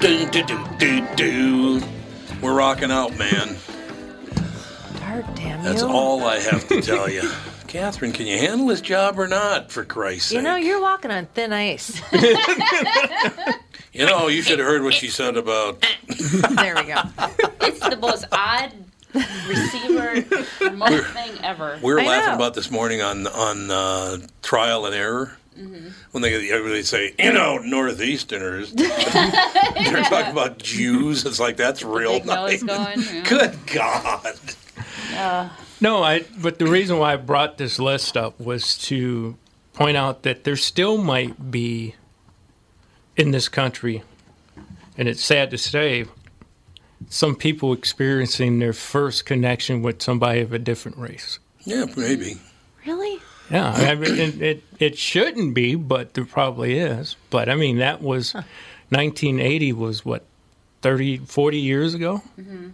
Do, do, do, do, do. We're rocking out, man. Darn damn That's you. all I have to tell you. Catherine, can you handle this job or not, for Christ's sake? You know, you're walking on thin ice. You know, you should have heard what she said about. there we go. It's the most odd receiver remote thing ever. We were I laughing know. about this morning on on uh, trial and error. Mm-hmm. When they everybody say, you know, Northeasterners, they're talking about Jews. It's like that's real nice. going. yeah. Good God! Uh, No, I. But the reason why I brought this list up was to point out that there still might be in this country, and it's sad to say, some people experiencing their first connection with somebody of a different race. Yeah, maybe. Really? Yeah, I mean, it, it it shouldn't be, but there probably is. But I mean, that was 1980 was what 30, 40 years ago, Mm-hmm.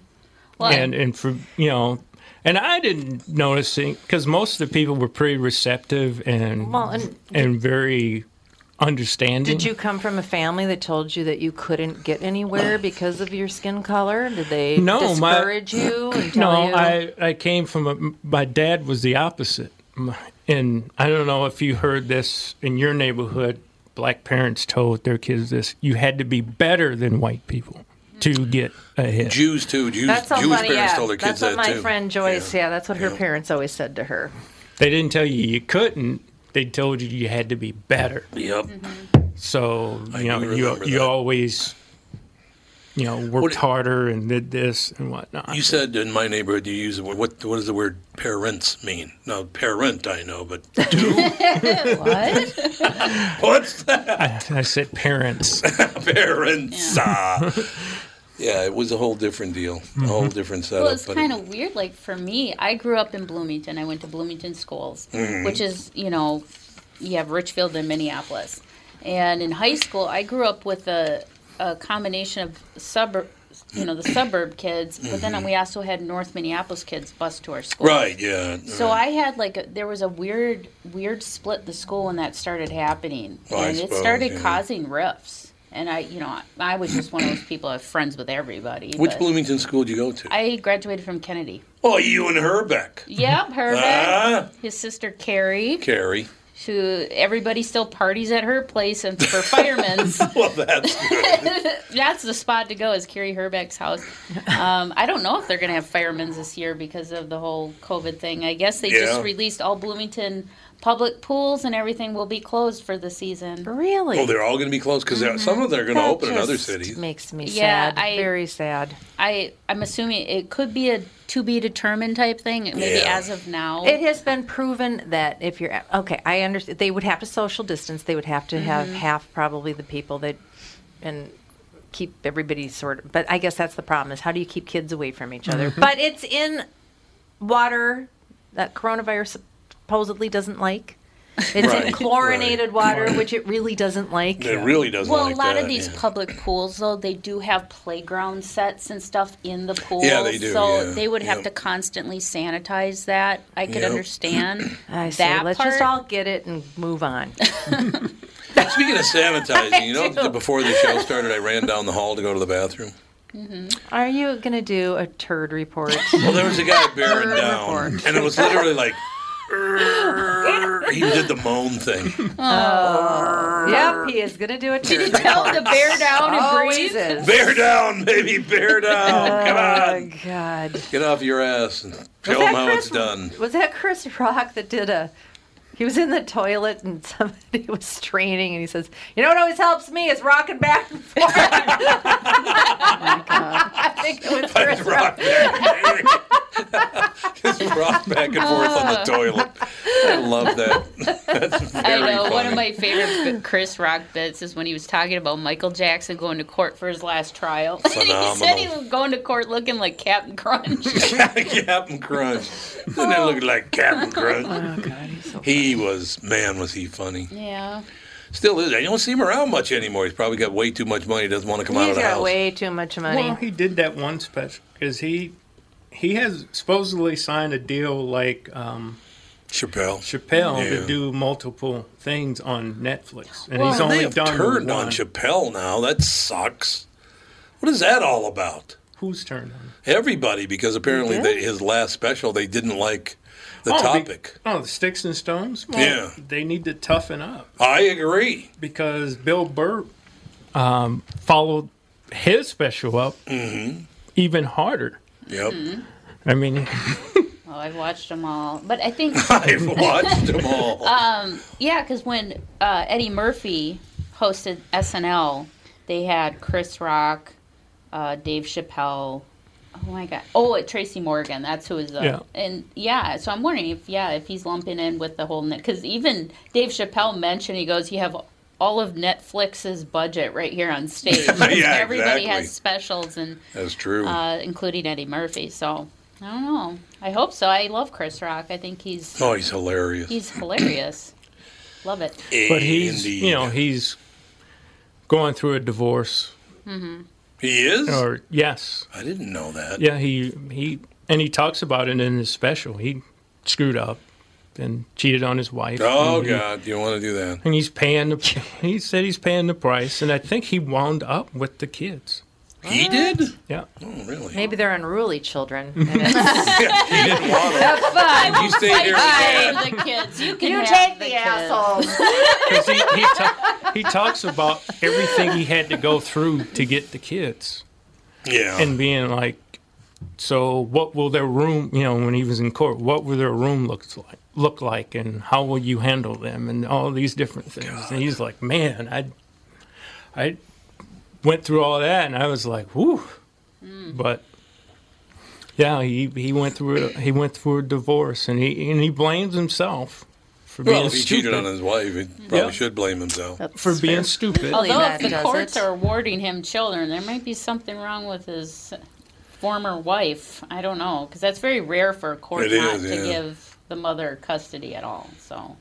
Well, and and for you know, and I didn't notice it because most of the people were pretty receptive and Well, and- and very understanding. Did you come from a family that told you that you couldn't get anywhere because of your skin color? Did they No, my- discourage you and tell no, you? I, I came from a, my dad was the opposite. My- And I don't know if you heard this in your neighborhood. Black parents told their kids this: you had to be better than white people to get ahead. Jews too. Jews, that's Jewish funny. parents Yeah, told their kids that's what that my too. friend Joyce. Yeah, that's what her parents always said to her. They didn't tell you you couldn't. They told you you had to be better. Yep. Mm-hmm. So you I know you you that. always you know worked harder and did this and whatnot. You said in my neighborhood you use the word, what what does the word parents mean? No, parent I know, but what? what's that? I, I said parents. parents. ah. Yeah, it was a whole different deal, a whole different setup. Well, it's kind of weird. Like for me, I grew up in Bloomington. I went to Bloomington schools, Mhm. which is you know, you have Richfield and Minneapolis. And in high school, I grew up with a, a combination of suburb, you know, the suburb kids, but then Mhm. we also had North Minneapolis kids bus to our school. right, yeah. So I had like a, there was a weird weird split in the school when that started happening, Oh, I and it started yeah. causing rifts. And I, you know, I, I was just one of those people. I have friends with everybody. Which Bloomington school did you go to? I graduated from Kennedy. oh, you and Hrbek. Yep, Hrbek. Ah. His sister Carrie, Carrie. Who everybody still parties at her place, and for firemen's, well, that's that's the spot to go. Is Carrie Hrbek's house? Um, I don't know if they're going to have firemen's this year because of the whole COVID thing. I guess they Yeah. just released all Bloomington public pools and everything will be closed for the season. Really? Oh, they're all going to be closed because some of them are going to That open in other just cities. Makes me Yeah, sad. I- Very sad. I I'm assuming it could be a to be determined type thing. Maybe Yeah. as of now. It has been proven that if you're okay, I understand they would have to social distance. They would have to have Mhm. half probably the people that, and keep everybody sort of. But I guess that's the problem: is how do you keep kids away from each other? Mm-hmm. But it's in water that coronavirus supposedly doesn't like. It's in Right, chlorinated water, right. which it really doesn't like. It really doesn't Well, like a lot that, of these yeah. public pools, though, they do have playground sets and stuff in the pool. Yeah, they do, So yeah, they would have yep. to constantly sanitize that. I could Yep. understand I say, that let's part. just all get it and move on. Speaking of sanitizing, you know, do. before the show started, I ran down the hall to go to the bathroom. Mm-hmm. Are you going to do a turd report? Well, there was a guy bearing down, and it was literally like he did the moan thing. Oh, yep, he is going to do it. Did you tell him to bear down and Always breathe? is. Bear down, baby, bear down. Oh Come on. Oh, on, God. get off your ass and show him how Chris- it's done. Was that Chris Rock that did a? He was in the toilet and somebody was straining, and he says, "You know what always helps me is rocking back and forth." Oh I think it was Chris rock Rock. Just rock back and forth on the oh. toilet. I love that. That's I very know. One of my favorite Chris Rock bits is when he was talking about Michael Jackson going to court for his last trial. he said he was going to court looking like Captain Crunch. Captain Crunch. Doesn't that look like Captain oh, Crunch? Oh, God, he's so he was, man, was he funny. yeah. Still is. I don't see him around much anymore. He's probably got way too much money. Doesn't want to come out He's of the got house. way too much money. Well, he did that one special because he he has supposedly signed a deal like um, Chappelle. Chappelle Yeah. to do multiple things on Netflix, and Well, he's only they have done turned one. on Chappelle now. That sucks. What is that all about? Who's turned on? Everybody, because apparently they, his last special they didn't like the Oh, the- topic. Oh, the Sticks and Stones. Yeah. they need to toughen up I agree. because Bill Burr um, followed his special up Mm-hmm. even harder. Yep. I mean, Oh, I've watched them all, but I think I've watched them all. Um, yeah, because when uh, Eddie Murphy hosted SNL, they had Chris Rock, uh, Dave Chappelle. Oh my God! Oh, Tracy Morgan. That's who is. Uh, Yeah. And yeah, so I'm wondering if yeah, if he's lumping in with the whole net because even Dave Chappelle mentioned he goes, you have all of Netflix's budget right here on stage. Yeah, Everybody exactly. has specials and That's true. uh, including Eddie Murphy. So I don't know. I hope so. I love Chris Rock. I think he's oh, he's hilarious. he's hilarious. Love it. but he's Indeed. you know he's going through a divorce. Mm-hmm. He is. Or yes, I didn't know that. yeah, he he and he talks about it in his special. He screwed up and cheated on his wife. Oh he- God, you don't want to do that. And he's paying the. He said he's paying the price, and I think he wound up with the kids. He did. Yeah. Oh, really? Maybe they're unruly children. and it's- he didn't want Have fun. You stay here. Fight the kids. You can You have take the the assholes. He he, ta- he talks about everything he had to go through to get the kids, Yeah. and being like, so what will their room? You know, when he was in court, what will their room looks like? Look like, and how will you handle them, and all these different things. And he's like, man, I, I went through all that, and I was like, whew. But yeah, he, he went through a, he went through a divorce, and he and he blames himself for being well, if he stupid. cheated on his wife, he probably Yeah. should blame himself. for being stupid. Although if the courts it. are awarding him children, there might be something wrong with his former wife. I don't know because that's very rare for a court It not is, to yeah. give the mother custody at all. So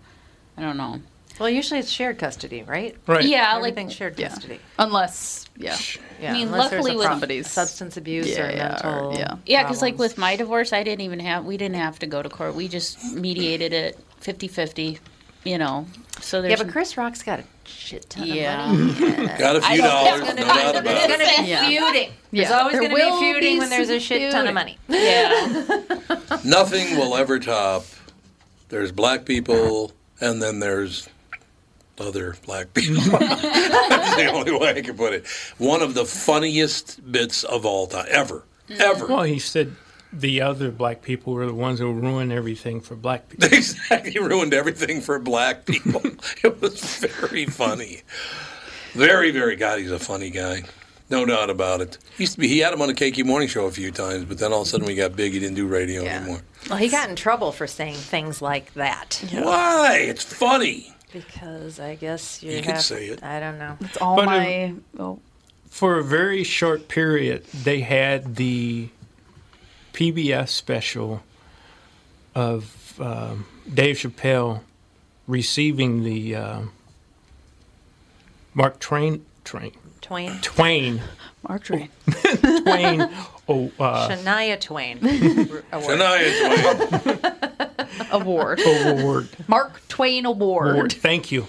I don't know. Well, usually it's shared custody, right? Right. Yeah, like Everything's shared Yeah. custody. Unless, yeah. Yeah, I mean, unless there's luckily a with- problem- Somebody's- substance abuse Yeah, or yeah, or- mental. yeah. Yeah, because like with my divorce, I didn't even have we didn't have to go to court. We just mediated it 50-50, You know, so there's Yeah, but Chris Rock's got a shit ton Yeah. of money. Got a few dollars, It's gonna doubt be- about There's it. going to be Yeah. feuding. There's always There going to will be feuding be when there's a some shit ton of money. yeah. Nothing will ever top. There's black people, and then there's other black people. That's the only way I can put it. One of the funniest bits of all time, ever, mm-hmm. ever. Well, he said the other black people were the ones who ruined everything for black people. exactly ruined everything for black people. it was very funny. Very, very. God, he's a funny guy. No doubt about it. He used to be. He had him on the KQ Morning Show a few times, but then all of a sudden we got big. He didn't do radio Yeah. anymore. Well, he got in trouble for saying things like that. Why? It's funny. Because I guess you, You could have, say it. I don't know. It's all But, um, my. oh, for a very short period, they had the PBS special of um, Dave Chappelle receiving the uh, Mark Twain Train Twain. Twain Mark Twain Twain oh uh, Shania Twain. Award. Shania Award. award Mark Twain Award. award. Thank you.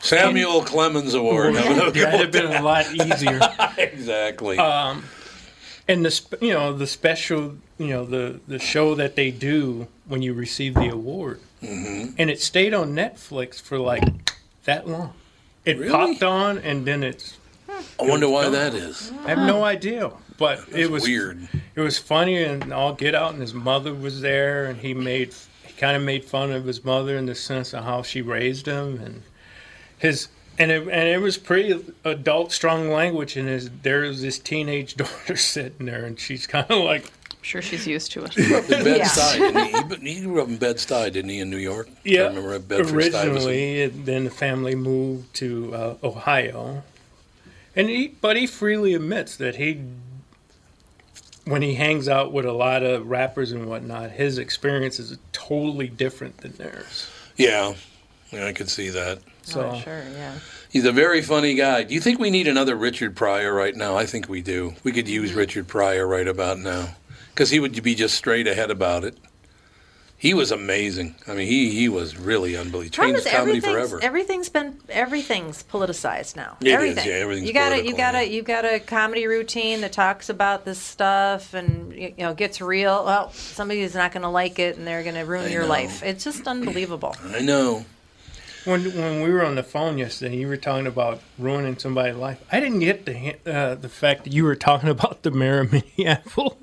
Samuel Clemens Award. That'd have been a lot easier. exactly. Um, and the sp- you know the special you know the the show that they do when you receive the award, Mhm. and it stayed on Netflix for like that long. It Really? popped on and then it's. I wonder why that is. I have no idea, but it was weird. It was funny, and all get out, and his mother was there, and he made he kind of made fun of his mother in the sense of how she raised him, and his and it, and it was pretty adult, strong language, and his there's this teenage daughter sitting there, and she's kind of like, I'm sure she's used to it. He grew up in Bed-Stuy, didn't he? He grew up in Bed-Stuy, didn't he, in New York? I Yeah, remember Bedford-Stuyvesant. originally, and then the family moved to uh, Ohio, and he, but he freely admits that he, when he hangs out with a lot of rappers and whatnot, his experience is totally different than theirs. Yeah, yeah, I could see that. Oh, so Oh, sure, yeah. He's a very funny guy. Do you think we need another Richard Pryor right now? I think we do. We could use mm-hmm. Richard Pryor right about now because he would be just straight ahead about it. He was amazing. I mean, he he was really unbelievable. Changed comedy everything's, forever. everything's been everything's politicized now. It is, Everything. yeah, everything's you got political, you got a you got a comedy routine that talks about this stuff and you know gets real. Well, somebody's not going to like it and they're going to ruin I your know. life. It's just unbelievable. I know. When when we were on the phone yesterday, you were talking about ruining somebody's life. I didn't get the uh, the fact that you were talking about the mayor of Minneapolis.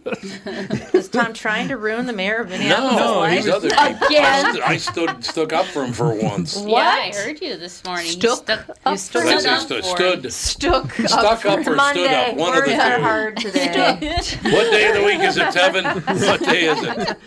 Is Tom trying to ruin the mayor of Minneapolis' No, life? these other people. Again? I, st- I stood stuck up for him for once. Yeah, I heard you this morning. You Stuck stuck, up you for stood up stood? for Stood. him. Stuck up Stuck for up or stood up? One of the two. hard today. What day of the week is it, Tevin? What day is it?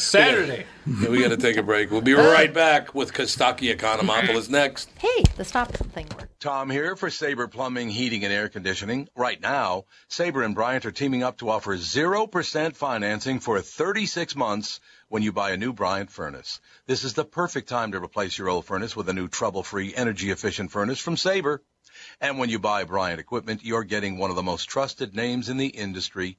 Saturday. Yeah, we got to take a break. We'll be uh, right back with Kostaki Economopoulos next. hey, the stop thing worked. Tom here for Sabre Plumbing, Heating, and Air Conditioning. Right now, Sabre and Bryant are teaming up to offer 0% financing for 36 months when you buy a new Bryant furnace. This is the perfect time to replace your old furnace with a new trouble-free, energy-efficient furnace from Sabre. And when you buy Bryant equipment, you're getting one of the most trusted names in the industry.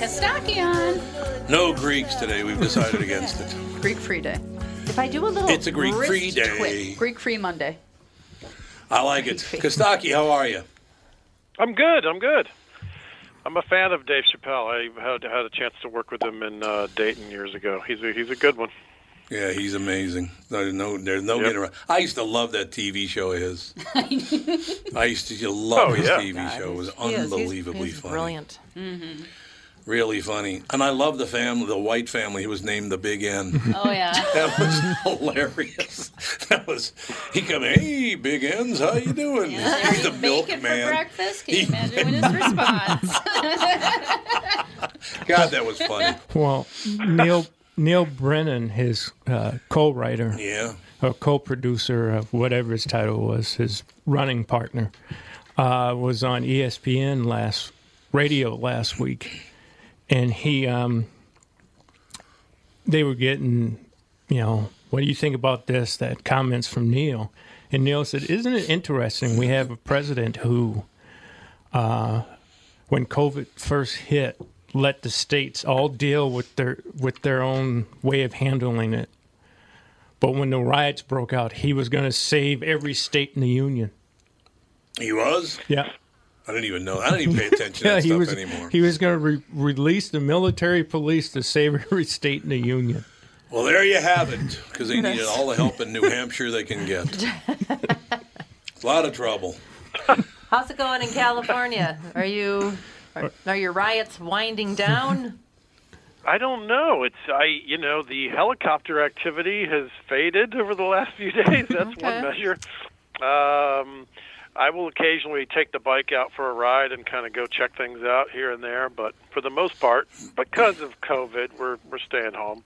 Yeah, Kostaki on. No Greeks today. We've decided against it. Greek Free Day. If I do a little It's a Greek free day. twist- Greek Free Monday. I like it. Kostaki, how are you? I'm good. I'm good. I'm a fan of Dave Chappelle. I had had a chance to work with him in uh, Dayton years ago. He's a he's a good one. Yeah, he's amazing. There's no, there's no Yep. getting around. I used to love that TV show of his. I used to love Oh, his yeah. TV God, show. It was he's- he is. He's- unbelievably he's funny. Brilliant. Mm-hmm. Really funny. And I love the family, the white family who was named the Big N. Oh yeah. That was hilarious. That was he come, hey, Big N's, how you doing? He's the Bacon for milkman. breakfast. Can you imagine his response? God, that was funny. Well, Neal Neal Brennan, his uh, co-writer, Yeah. or co-producer of whatever his title was, his running partner, uh, was on ESPN last radio last week, and he um, they were getting, you know, what do you think about this? That comments from Neal, and Neal said, "Isn't it interesting? We have a president who, uh, when COVID first hit." let the states all deal with their with their own way of handling it. But when the riots broke out, he was going to save every state in the union. He was. Yeah. I didn't even know. I don't even pay attention to Yeah, that he stuff was. anymore. He was going to re- release the military police to save every state in the union. Well, there you have it, because they needed all the help in New Hampshire they can get. It's a lot of trouble. How's it going in California? Are you are, are your riots winding down? I don't know. It's I, you know, the helicopter activity has faded over the last few days. That's Okay. one measure. Um, I will occasionally take the bike out for a ride and kind of go check things out here and there, but for the most part, because of COVID, we're we're staying home.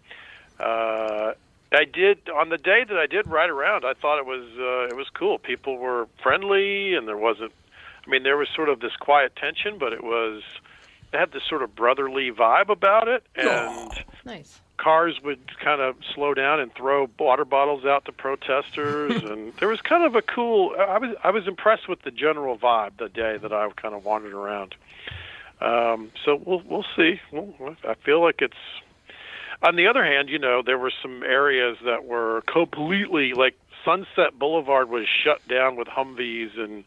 Uh, I did on the day that I did ride around. I thought it was uh, it was cool. People were friendly, and there wasn't. I mean, there was sort of this quiet tension, but it was. It had this sort of brotherly vibe about it, and Nice. cars would kind of slow down and throw water bottles out to protesters, and there was kind of a cool. I was I was impressed with the general vibe the day that I kind of wandered around. Um, so we'll we'll see. We'll, I feel like it's. On the other hand, you know, there were some areas that were completely like Sunset Boulevard was shut down with Humvees and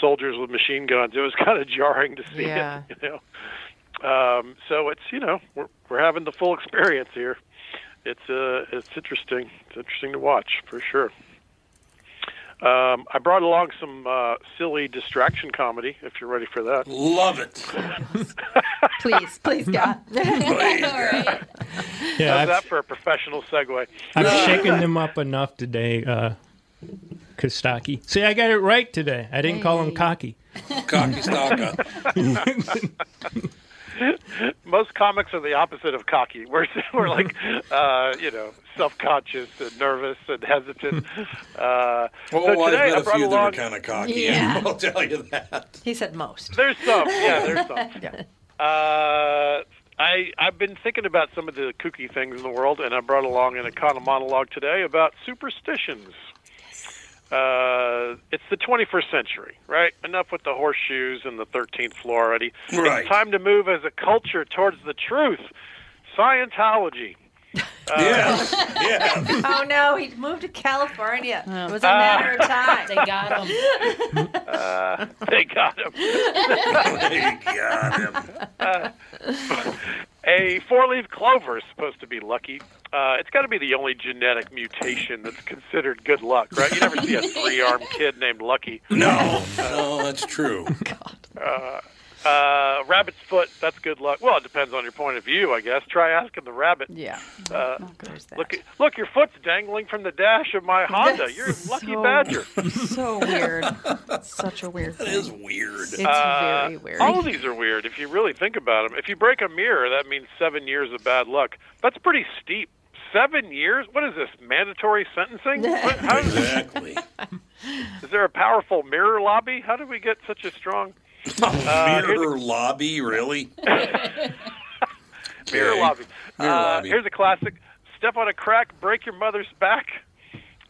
soldiers with machine guns. It was kind of jarring to see Yeah. it, you know. Um, so it's you know we're we're having the full experience here. It's uh it's interesting. It's interesting to watch for sure. Um, I brought along some uh, silly distraction comedy. If you're ready for that, love it. please, please, God. Yeah, How's I've- that for a professional segue? I've shaken them up enough today, uh, Kostaki. See, I got it right today. I didn't call him cocky. Cocky staka. Most comics are the opposite of cocky. We're we're like, uh, you know, self-conscious and nervous and hesitant. Uh, Well, so I've today met I a brought few that along. are kind of cocky. Yeah. I'll tell you that. He said most. There's some, yeah, there's some. Uh, I I've been thinking about some of the kooky things in the world, and I brought along an econo monologue today about superstitions. Uh, it's the 21st century, right? Enough with the horseshoes and the 13th floor already. Right. It's time to move as a culture towards the truth. Scientology. Uh, Yes. yeah. Oh no, he moved to California. It was a Ah. matter of time. They got him. Uh, they got him. They got him. A four-leaf clover is supposed to be lucky. Uh, it's got to be the only genetic mutation that's considered good luck, right? You never see a three-armed kid named Lucky. No, no, that's true. Uh, uh, rabbit's foot, that's good luck. Well, it depends on your point of view, I guess. Try asking the rabbit. Yeah. Uh, look, look, your foot's dangling from the dash of my Honda. You're a lucky so- badger. so weird. It's such a weird That thing. is weird. It's Uh, very weird. All of these are weird if you really think about them. If you break a mirror, that means seven years of bad luck. That's pretty steep. Seven years? What is this? Mandatory sentencing? What, Exactly. is there a powerful mirror lobby? How did we get such a strong Uh, Mirror lobby, really? mirror lobby? Mirror Uh, lobby. Here's a classic: step on a crack, break your mother's back.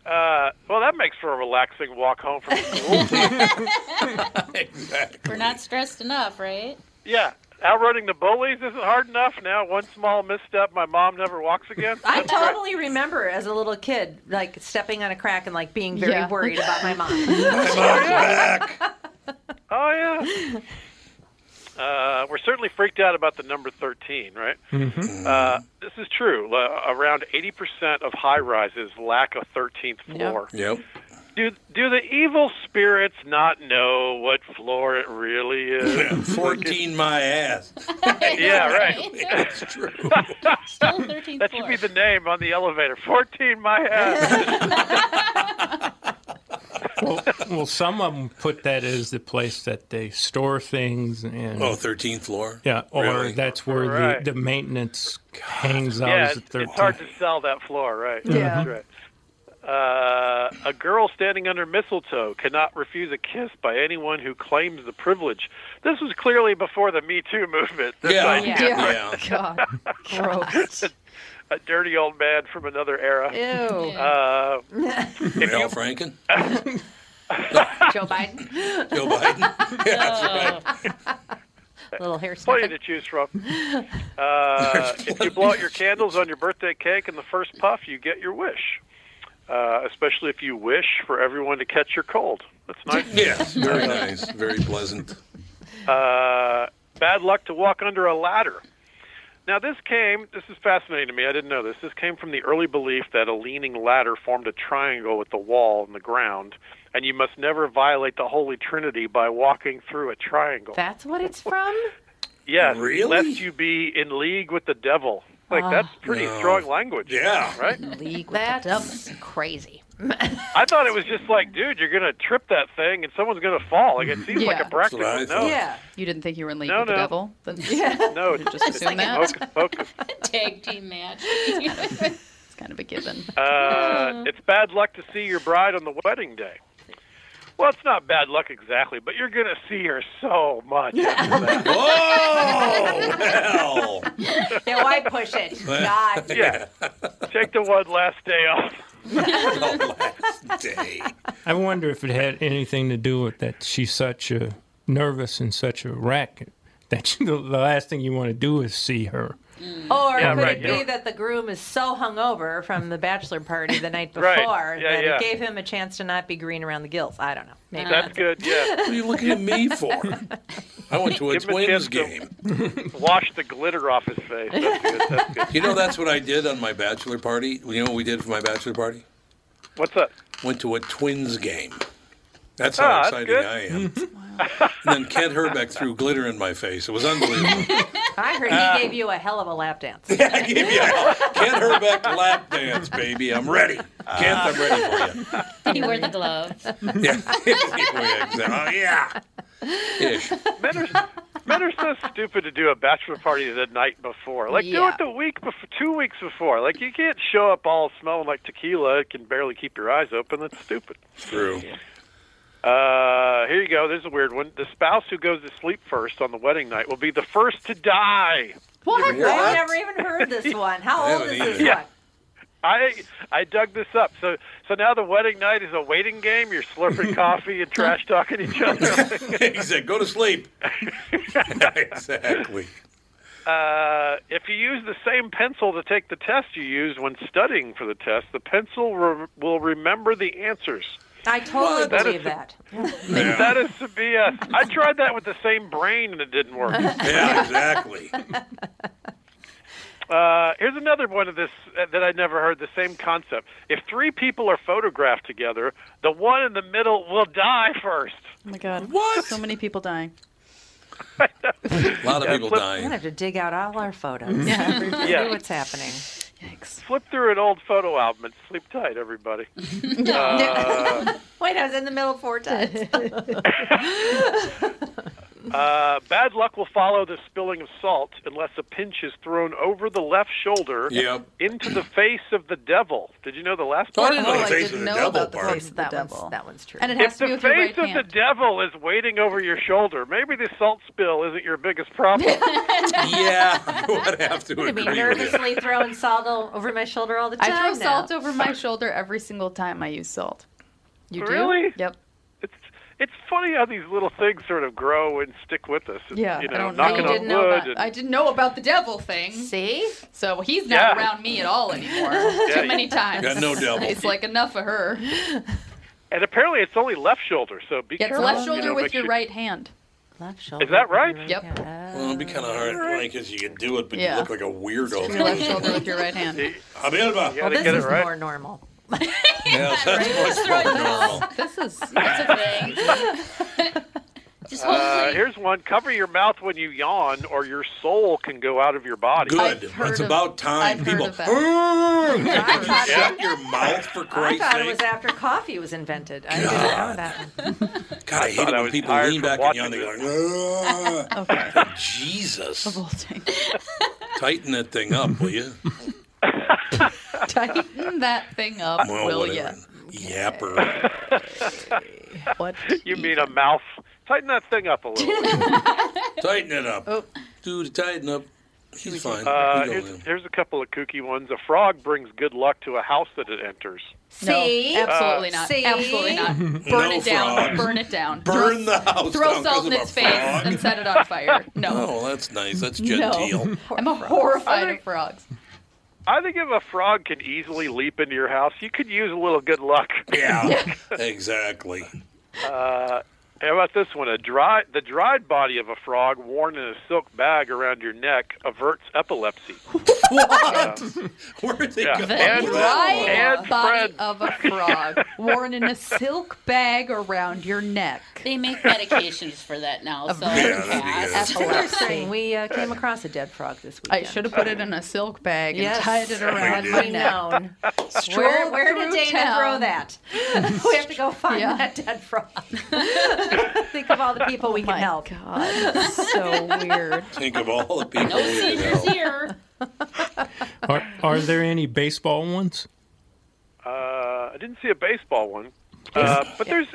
Uh, well, that makes for a relaxing walk home from school. exactly. We're not stressed enough, right? yeah, outrunning the bullies isn't hard enough. Now, one small misstep, my mom never walks again. I That's great. totally remember as a little kid, like stepping on a crack and like being very Yeah. worried about my mom. My mom's back. Oh yeah. Uh, we're certainly freaked out about the number 13, right? Mm-hmm. Uh, this is true. Uh, around 80% of high rises lack a 13th floor. Yep. Do do the evil spirits not know what floor it really is? 14 my ass. yeah, right. That's true. Still 13th That floor. should be the name on the elevator. 14 my ass. Well, well, some of them put that as the place that they store things, and Oh, 13th floor? yeah, or Really? that's where Right. the, the maintenance hangs out. yeah, as it's, the it's hard to sell that floor, right? Yeah. That's right. Uh, a girl standing under mistletoe cannot refuse a kiss by anyone who claims the privilege. This was clearly before the Me Too movement. This Yeah. idea. Yeah. God, gross. A dirty old man from another era. Ew. Uh, Al Franken? Joe Biden. Joe Biden? Yeah, that's right. Little hair Plenty sniffing. to choose from. Uh, if you blow out your candles on your birthday cake in the first puff, you get your wish. Uh, especially if you wish for everyone to catch your cold. That's nice. Yes, very nice, very pleasant. Uh, bad luck to walk under a ladder. Now, this came, this is fascinating to me. I didn't know this. This came from the early belief that a leaning ladder formed a triangle with the wall and the ground, and you must never violate the Holy Trinity by walking through a triangle. That's what it's from? Yes, Really? lest you be in league with the devil. Like, Oh. that's ah. pretty No. strong language. Yeah. Right? League with That's crazy. I thought it was just like, dude, you're going to trip that thing and someone's going to fall. Like, it seems like a practical. That's No. thought. You didn't think you were in league No, with no. the devil? Then yeah. No, it's just assume that. Focus, focus. Tag team match. It's kind of a given. Uh, it's bad luck to see your bride on the wedding day. Well, it's not bad luck exactly, but you're going to see her so much. after that. Oh, hell. Yeah, why push it? God. yeah. Take the one last day off. The last day. I wonder if it had anything to do with that she's such a nervous and such a wreck that the last thing you want to do is see her. Or Yeah, could right, it be don't- that the groom is so hungover from the bachelor party the night before Right, yeah, that yeah. it gave him a chance to not be green around the gills? I don't know. Maybe That's good, yeah. What are you looking at me for? I went to a Give him a Twins game. Wash the glitter off his face. That's good. That's good. You know, that's what I did on my bachelor party. You know what we did for my bachelor party? What's that? Went to a Twins game. That's how Ah, that's exciting. I am. and then Kent Hrbek threw glitter in my face. It was unbelievable. I heard Ah. he gave you a hell of a lap dance. I gave you a Kent Hrbek lap dance, baby. I'm ready. Kent, I'm ready for you. Did he wear the gloves? Yeah. oh, yeah. Ish. Men are, men are so stupid to do a bachelor party the night before. Like, do it the week before, two weeks before. Like, you can't show up all smelling like tequila. It can barely keep your eyes open. That's stupid. True. Uh, here you go. There's a weird one. The spouse who goes to sleep first on the wedding night will be the first to die. What? What? I've never even heard this one. How old is this either. Yeah. one? I I dug this up. So so now the wedding night is a waiting game. You're slurping coffee and trash talking each other. he said, go to sleep. exactly. Uh, if you use the same pencil to take the test you used when studying for the test, the pencil re- will remember the answers. I totally That is believe a- that. That is to be a. I tried that with the same brain and it didn't work. Yeah, exactly. Uh, here's another one of this uh, that I never heard. The same concept. If three people are photographed together, the one in the middle will die first. Oh my god. What? So many people dying. A lot of Yeah, people flip- We're dying. gonna have to dig out all our photos. Yeah. Yeah. See what's happening. Yikes. Flip through an old photo album and sleep tight, everybody. Uh, Wait, I was in the middle four times. Uh, bad luck will follow the spilling of salt unless a pinch is thrown over the left shoulder Yep. into the face of the devil. Did you know the last Oh, I part? didn't know Oh, the I face didn't of the know devil about the face of the that devil. one's that one's true. And it If has to be the with your face right of hand. the devil is waiting over your shoulder, maybe the salt spill isn't your biggest problem. yeah, I would have to I'm gonna be agree with you. nervously throwing salt over my shoulder all the time. I throw now. salt over my shoulder every single time I use salt. You do? really? Yep. It's it's funny how these little things sort of grow and stick with us. It's, Yeah. you know, I don't knocking know. on didn't know wood. that. and, I didn't know about the devil thing. See? So he's not Yeah. around me at all anymore. Yeah, Too many times. Got no devil. It's like enough of her. and apparently it's only left shoulder, so be It's careful. left you shoulder know, with your sure- right hand. Left shoulder. Is that right? Yep. Well, it'd be kind of hard because you can do it, but Yeah. you look like a weirdo. Your left shoulder with your right hand. Abelba. You Well, this get is it right. more normal. Yes, that's much more normal. This is That's a thing. Uh, here's one. Cover your mouth when you yawn, or your soul can go out of your body. Good. I've heard It's of- about time. I've heard People. of that. You shut your mouth for I Christ's thought it was after coffee was invented. I didn't know that one. God, I hate it when people lean back and watching yawn. They this. go, "Ah." okay. Jesus. Tighten that thing up, will you? Tighten that thing up, Well, will whatever. ya? Yapper. What? You mean a mouth? Tighten that thing up a little. Tighten it up. Oh. Dude, tighten up. He's fine. Uh, here's, here's a couple of kooky ones. A frog brings good luck to a house that it enters. See? Uh, absolutely not. See? Absolutely not. Burn No it down. frog. Burn it down. Burn throw, the house Throw down salt 'cause in its face and set it on fire. No. Oh, that's nice. That's genteel. No. I'm horrified of frogs. I think if a frog can easily leap into your house, you could use a little good luck. Yeah, exactly. Uh, how about this one? A dry, the dried body of a frog worn in a silk bag around your neck averts epilepsy. what? Where'd they Yeah. go? The And- dry and body Fred. of a frog worn in a silk bag around your neck. They make medications for that now. So That's fast. interesting. We uh, came across a dead frog this week. I should have put it in a silk bag Yes. and tied it around my neck. Stroll Where, where did Dana town. throw that? we have to go find Yeah. that dead frog. Think of all the people we can help. Oh god, so weird. Think of all the people. No we can seizures help. here. Are, are there any baseball ones? Uh, I didn't see a baseball one, uh, but there's.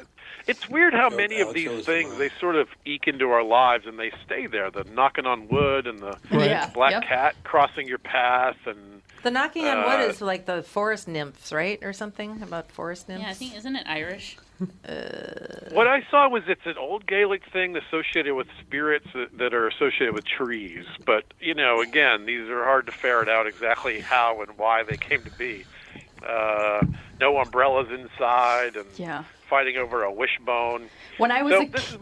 It's weird how many of these things they sort of eke into our lives and they stay there. The knocking on wood and the Right. Yeah, black yep. cat crossing your path and The knocking on Uh, wood is like the forest nymphs, right? Or something about forest nymphs? Yeah, I think isn't it Irish? What I saw was it's an old Gaelic thing associated with spirits that, that are associated with trees. But, you know, again, these are hard to ferret out exactly how and why they came to be. Uh, no umbrellas inside and Yeah. fighting over a wishbone. When I was So a this is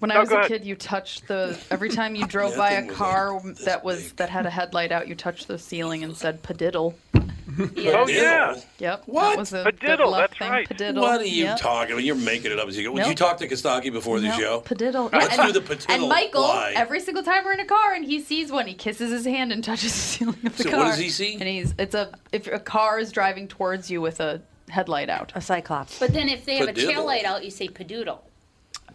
When I was a ahead. kid, you touched the every time you drove Yeah, by a thing was car that was that had a headlight out, you touched the ceiling and said "padiddle." Oh, yeah. Yep. What? That was a Padiddle, that's thing. right. Padiddle. What are you Yep. talking about? You're making it up as you go. Would you talk to Kostaki before the No, show? Padiddle. Let's and, do the padiddle. And Michael, Why? every single time we're in a car and he sees one, he kisses his hand and touches the ceiling of the So car. what does he see? And he's it's a if a car is driving towards you with a headlight out. A cyclops. But then if they have a tail light out, you say padoodle.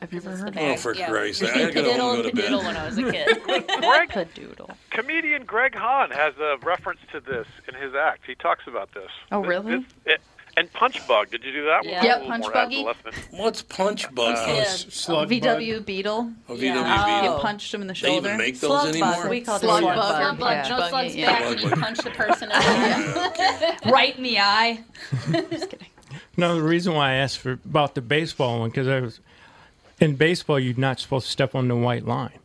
I've never It's the heard bag. Oh, for yeah. Christ's We sake. say I gotta padiddle go and to bed. padiddle when I was a kid. Greg, Padoodle. comedian Greg Hahn has a reference to this in his act. He talks about this. Oh, really? this- it- and Punch Bug. Did you do that one? Yeah. Yep, Punch more Buggy. What's punch bug? Uh, Yeah. Slug VW Beetle. Oh, Yeah. VW You punched him in the They shoulder. even make those Slug anymore? bug. We call it Slug slug bug. bug. Slug bug, Yeah. no Buggy, slugs yeah. back when you punch the person in the eye. right in the eye. Just kidding. No, the reason why I asked for about the baseball one because I was in baseball. You're not supposed to step on the white line.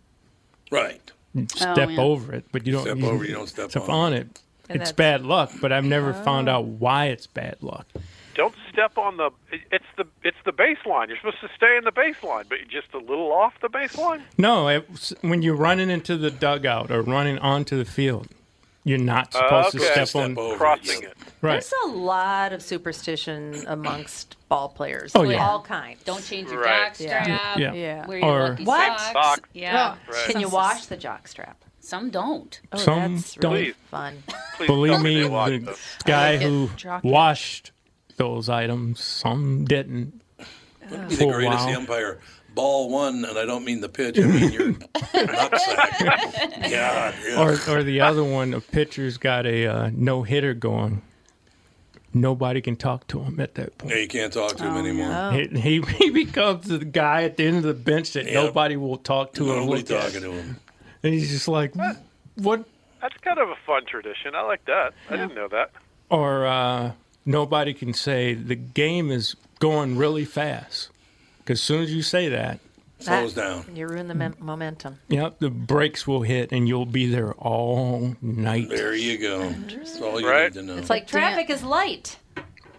Right. You Oh, step yeah. over it, but you don't Step over, you don't step on on it. And it's bad luck, but I've never found oh. out why it's bad luck. Don't step on the. It's the it's the baseline. You're supposed to stay in the baseline, but you're just a little off the baseline. No, it, when you're running into the dugout or running onto the field, you're not supposed okay. to step, Step on. over. Crossing yeah. it. Right. There's a lot of superstition amongst ball players. Oh, yeah. All kinds. Don't change your Right. jockstrap. Yeah. Yeah. Wear your Or- lucky What? socks. Socks. Yeah. Oh, right. Can you wash the jockstrap? Some don't. Oh, Some that's don't. really fun. Please Believe me, the this. guy like who Jockey. washed those items, some didn't. Wouldn't be For the greatest while. umpire. Ball one, and I don't mean the pitch. I mean your nutsack. God. Yeah. Or, or the other one, a pitcher's got a uh, no hitter going. Nobody can talk to him at that point. Yeah, you can't talk to him anymore. Oh. He, he, he becomes the guy at the end of the bench that Yep. nobody will talk to or Nobody look at. talking to him. And he's just like, what? That's kind of a fun tradition. I like that. I didn't know that. Or uh, nobody can say the game is going really fast. Because as soon as you say that, Slows down. You ruin the mem- momentum. yep, the brakes will hit and you'll be there all night. There you go. That's all you Right. need to know. It's like traffic is light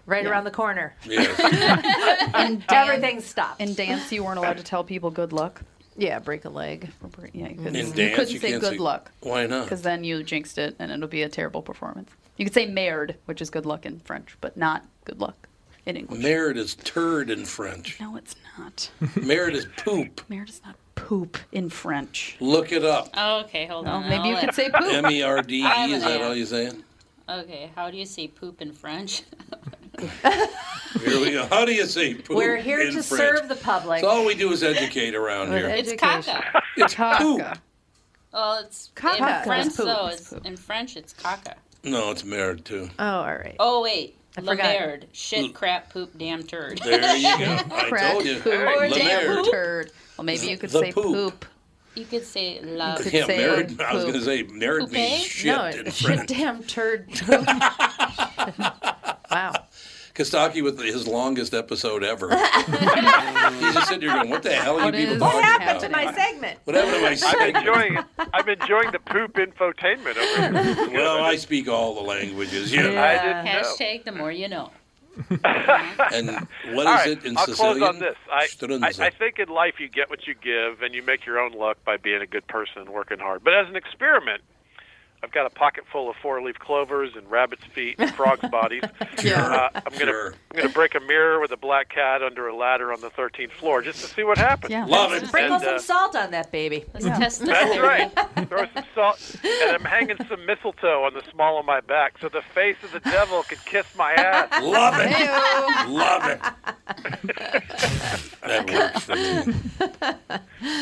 right around the corner. yes. And Everything stops. In dance, you weren't allowed to tell people good luck. yeah, break a leg. Yeah, you couldn't, In you couldn't you say can't good say- luck Why not? because then you jinxed it and it'll be a terrible performance. You could say merde, which is good luck in French, but not good luck in English. Merit is turd in French. no, it's not. Merit is poop. Merde is not poop in French. Look it up. Oh, okay, hold Well, on. maybe you I'll could let- say poop. M E R D E. I Is that all you're saying? Okay, how do you say poop in French? Here we go. How do you say poop? In French? We're here in to French? serve the public. So all we do is educate around here. it's Education. caca. It's poop. Caca. Well, it's Caca in is French poop. though. It's It's, poop. in French, it's caca. No, it's merit too. Oh, all right. Oh wait, I la forgot. Shit, crap, poop, damn turd. There you go. I Crap, told you. poop, La damn Merde. turd. Well, maybe you could The say poop. poop. You could say love. could yeah, say married. I was going to say married means shit no, in shit, French. damn turd. wow. Kostaki with his longest episode ever. He's just sitting here going, "What the hell are you people talking about? segment? What happened to my segment?" I'm segment?" enjoying it. I'm enjoying the poop infotainment over here. Well, I speak all the languages. Yeah. I didn't know. Hashtag the more you know. And what is All right, it in I'll Sicilian? close on this. I, I, I think in life you get what you give, and you make your own luck by being a good person and working hard. But as an experiment, I've got a pocket full of four-leaf clovers and rabbit's feet and frogs' bodies. Uh, I'm gonna Sure. I'm gonna break a mirror with a black cat under a ladder on the 13th floor just to see what happens. Yeah. Love it. Sprinkle some uh, salt on that baby. Let's test the That's right. Throw some salt, and I'm hanging some mistletoe on the small of my back, so the face of the devil could kiss my ass. Love it. Love it. that works for me.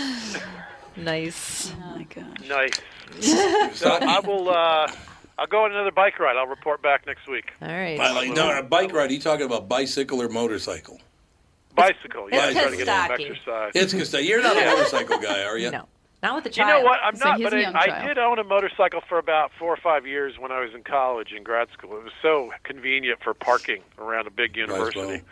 Nice. Oh my gosh. Nice. So I will. Uh, I'll go on another bike ride. I'll report back next week. All right. By no, a bike ride. Are you talking about bicycle or motorcycle? Bicycle. Yeah, It's trying to get some exercise. It's because you're not a motorcycle guy, are you? No, not with the child. You know what? I'm So not, he's but a I, young I did own a motorcycle for about four or five years when I was in college and grad school. It was so convenient for parking around a big university.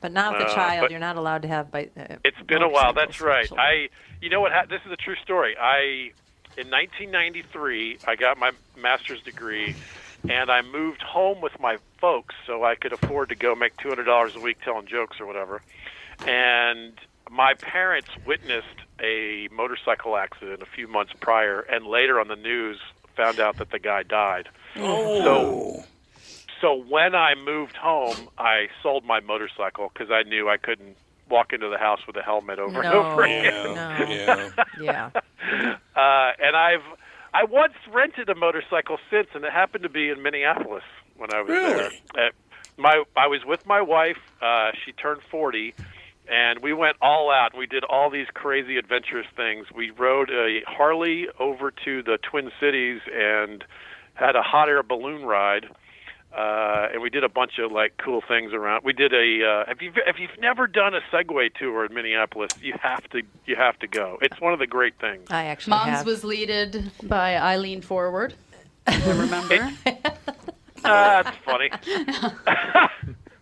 But not with the Uh, child. You're not allowed to have. Bi- uh, It's been a while. That's right. children. I, you know what? Ha- this is a true story. I, in 1993, I got my master's degree, and I moved home with my folks so I could afford to go make $200 a week telling jokes or whatever. And my parents witnessed a motorcycle accident a few months prior, and later on the news found out that the guy died. Oh. So, so when I moved home, I sold my motorcycle because I knew I couldn't walk into the house with a helmet over and over again. no. Yeah. Yeah. Uh, and I've I once rented a motorcycle since, and it happened to be in Minneapolis when I was Really? there. Uh, my I was with my wife. Uh, she turned forty, and we went all out. We did all these crazy adventurous things. We rode a Harley over to the Twin Cities and had a hot air balloon ride. Uh, and we did a bunch of like cool things around. We did a. Uh, if you if you've never done a Segway tour in Minneapolis, you have to you have to go. It's one of the great things. I actually Mom's have. was leaded by Eileen Forward. I remember. Ah, that's funny.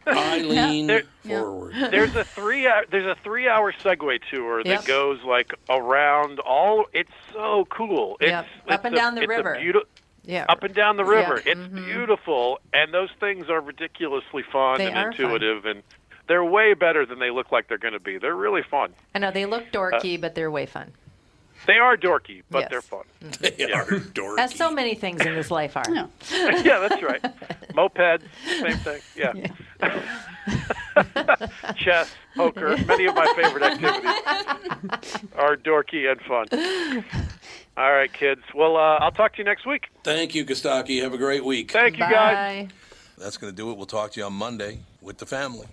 I lean There- forward. There's a three hour, there's a three hour Segway tour that Yep. goes like around all. It's so cool. It's, Yep. it's Up and a- down the it's a river. beauti- yeah. up and down the river. Yeah. It's Mhm. beautiful, and those things are ridiculously fun They and are fun. intuitive, and they're way better than they look like they're going to be. They're really fun. I know they look dorky, but they're way fun. They are dorky, but Yes. they're fun. They are dorky. As so many things in this life are. Yeah. yeah, that's right. Moped, same thing. Yeah. Chess, poker, many of my favorite activities are dorky and fun. All right, kids. Well, uh, I'll talk to you next week. Thank you, Kostaki. Have a great week. Thank you, guys. That's going to do it. We'll talk to you on Monday with the family.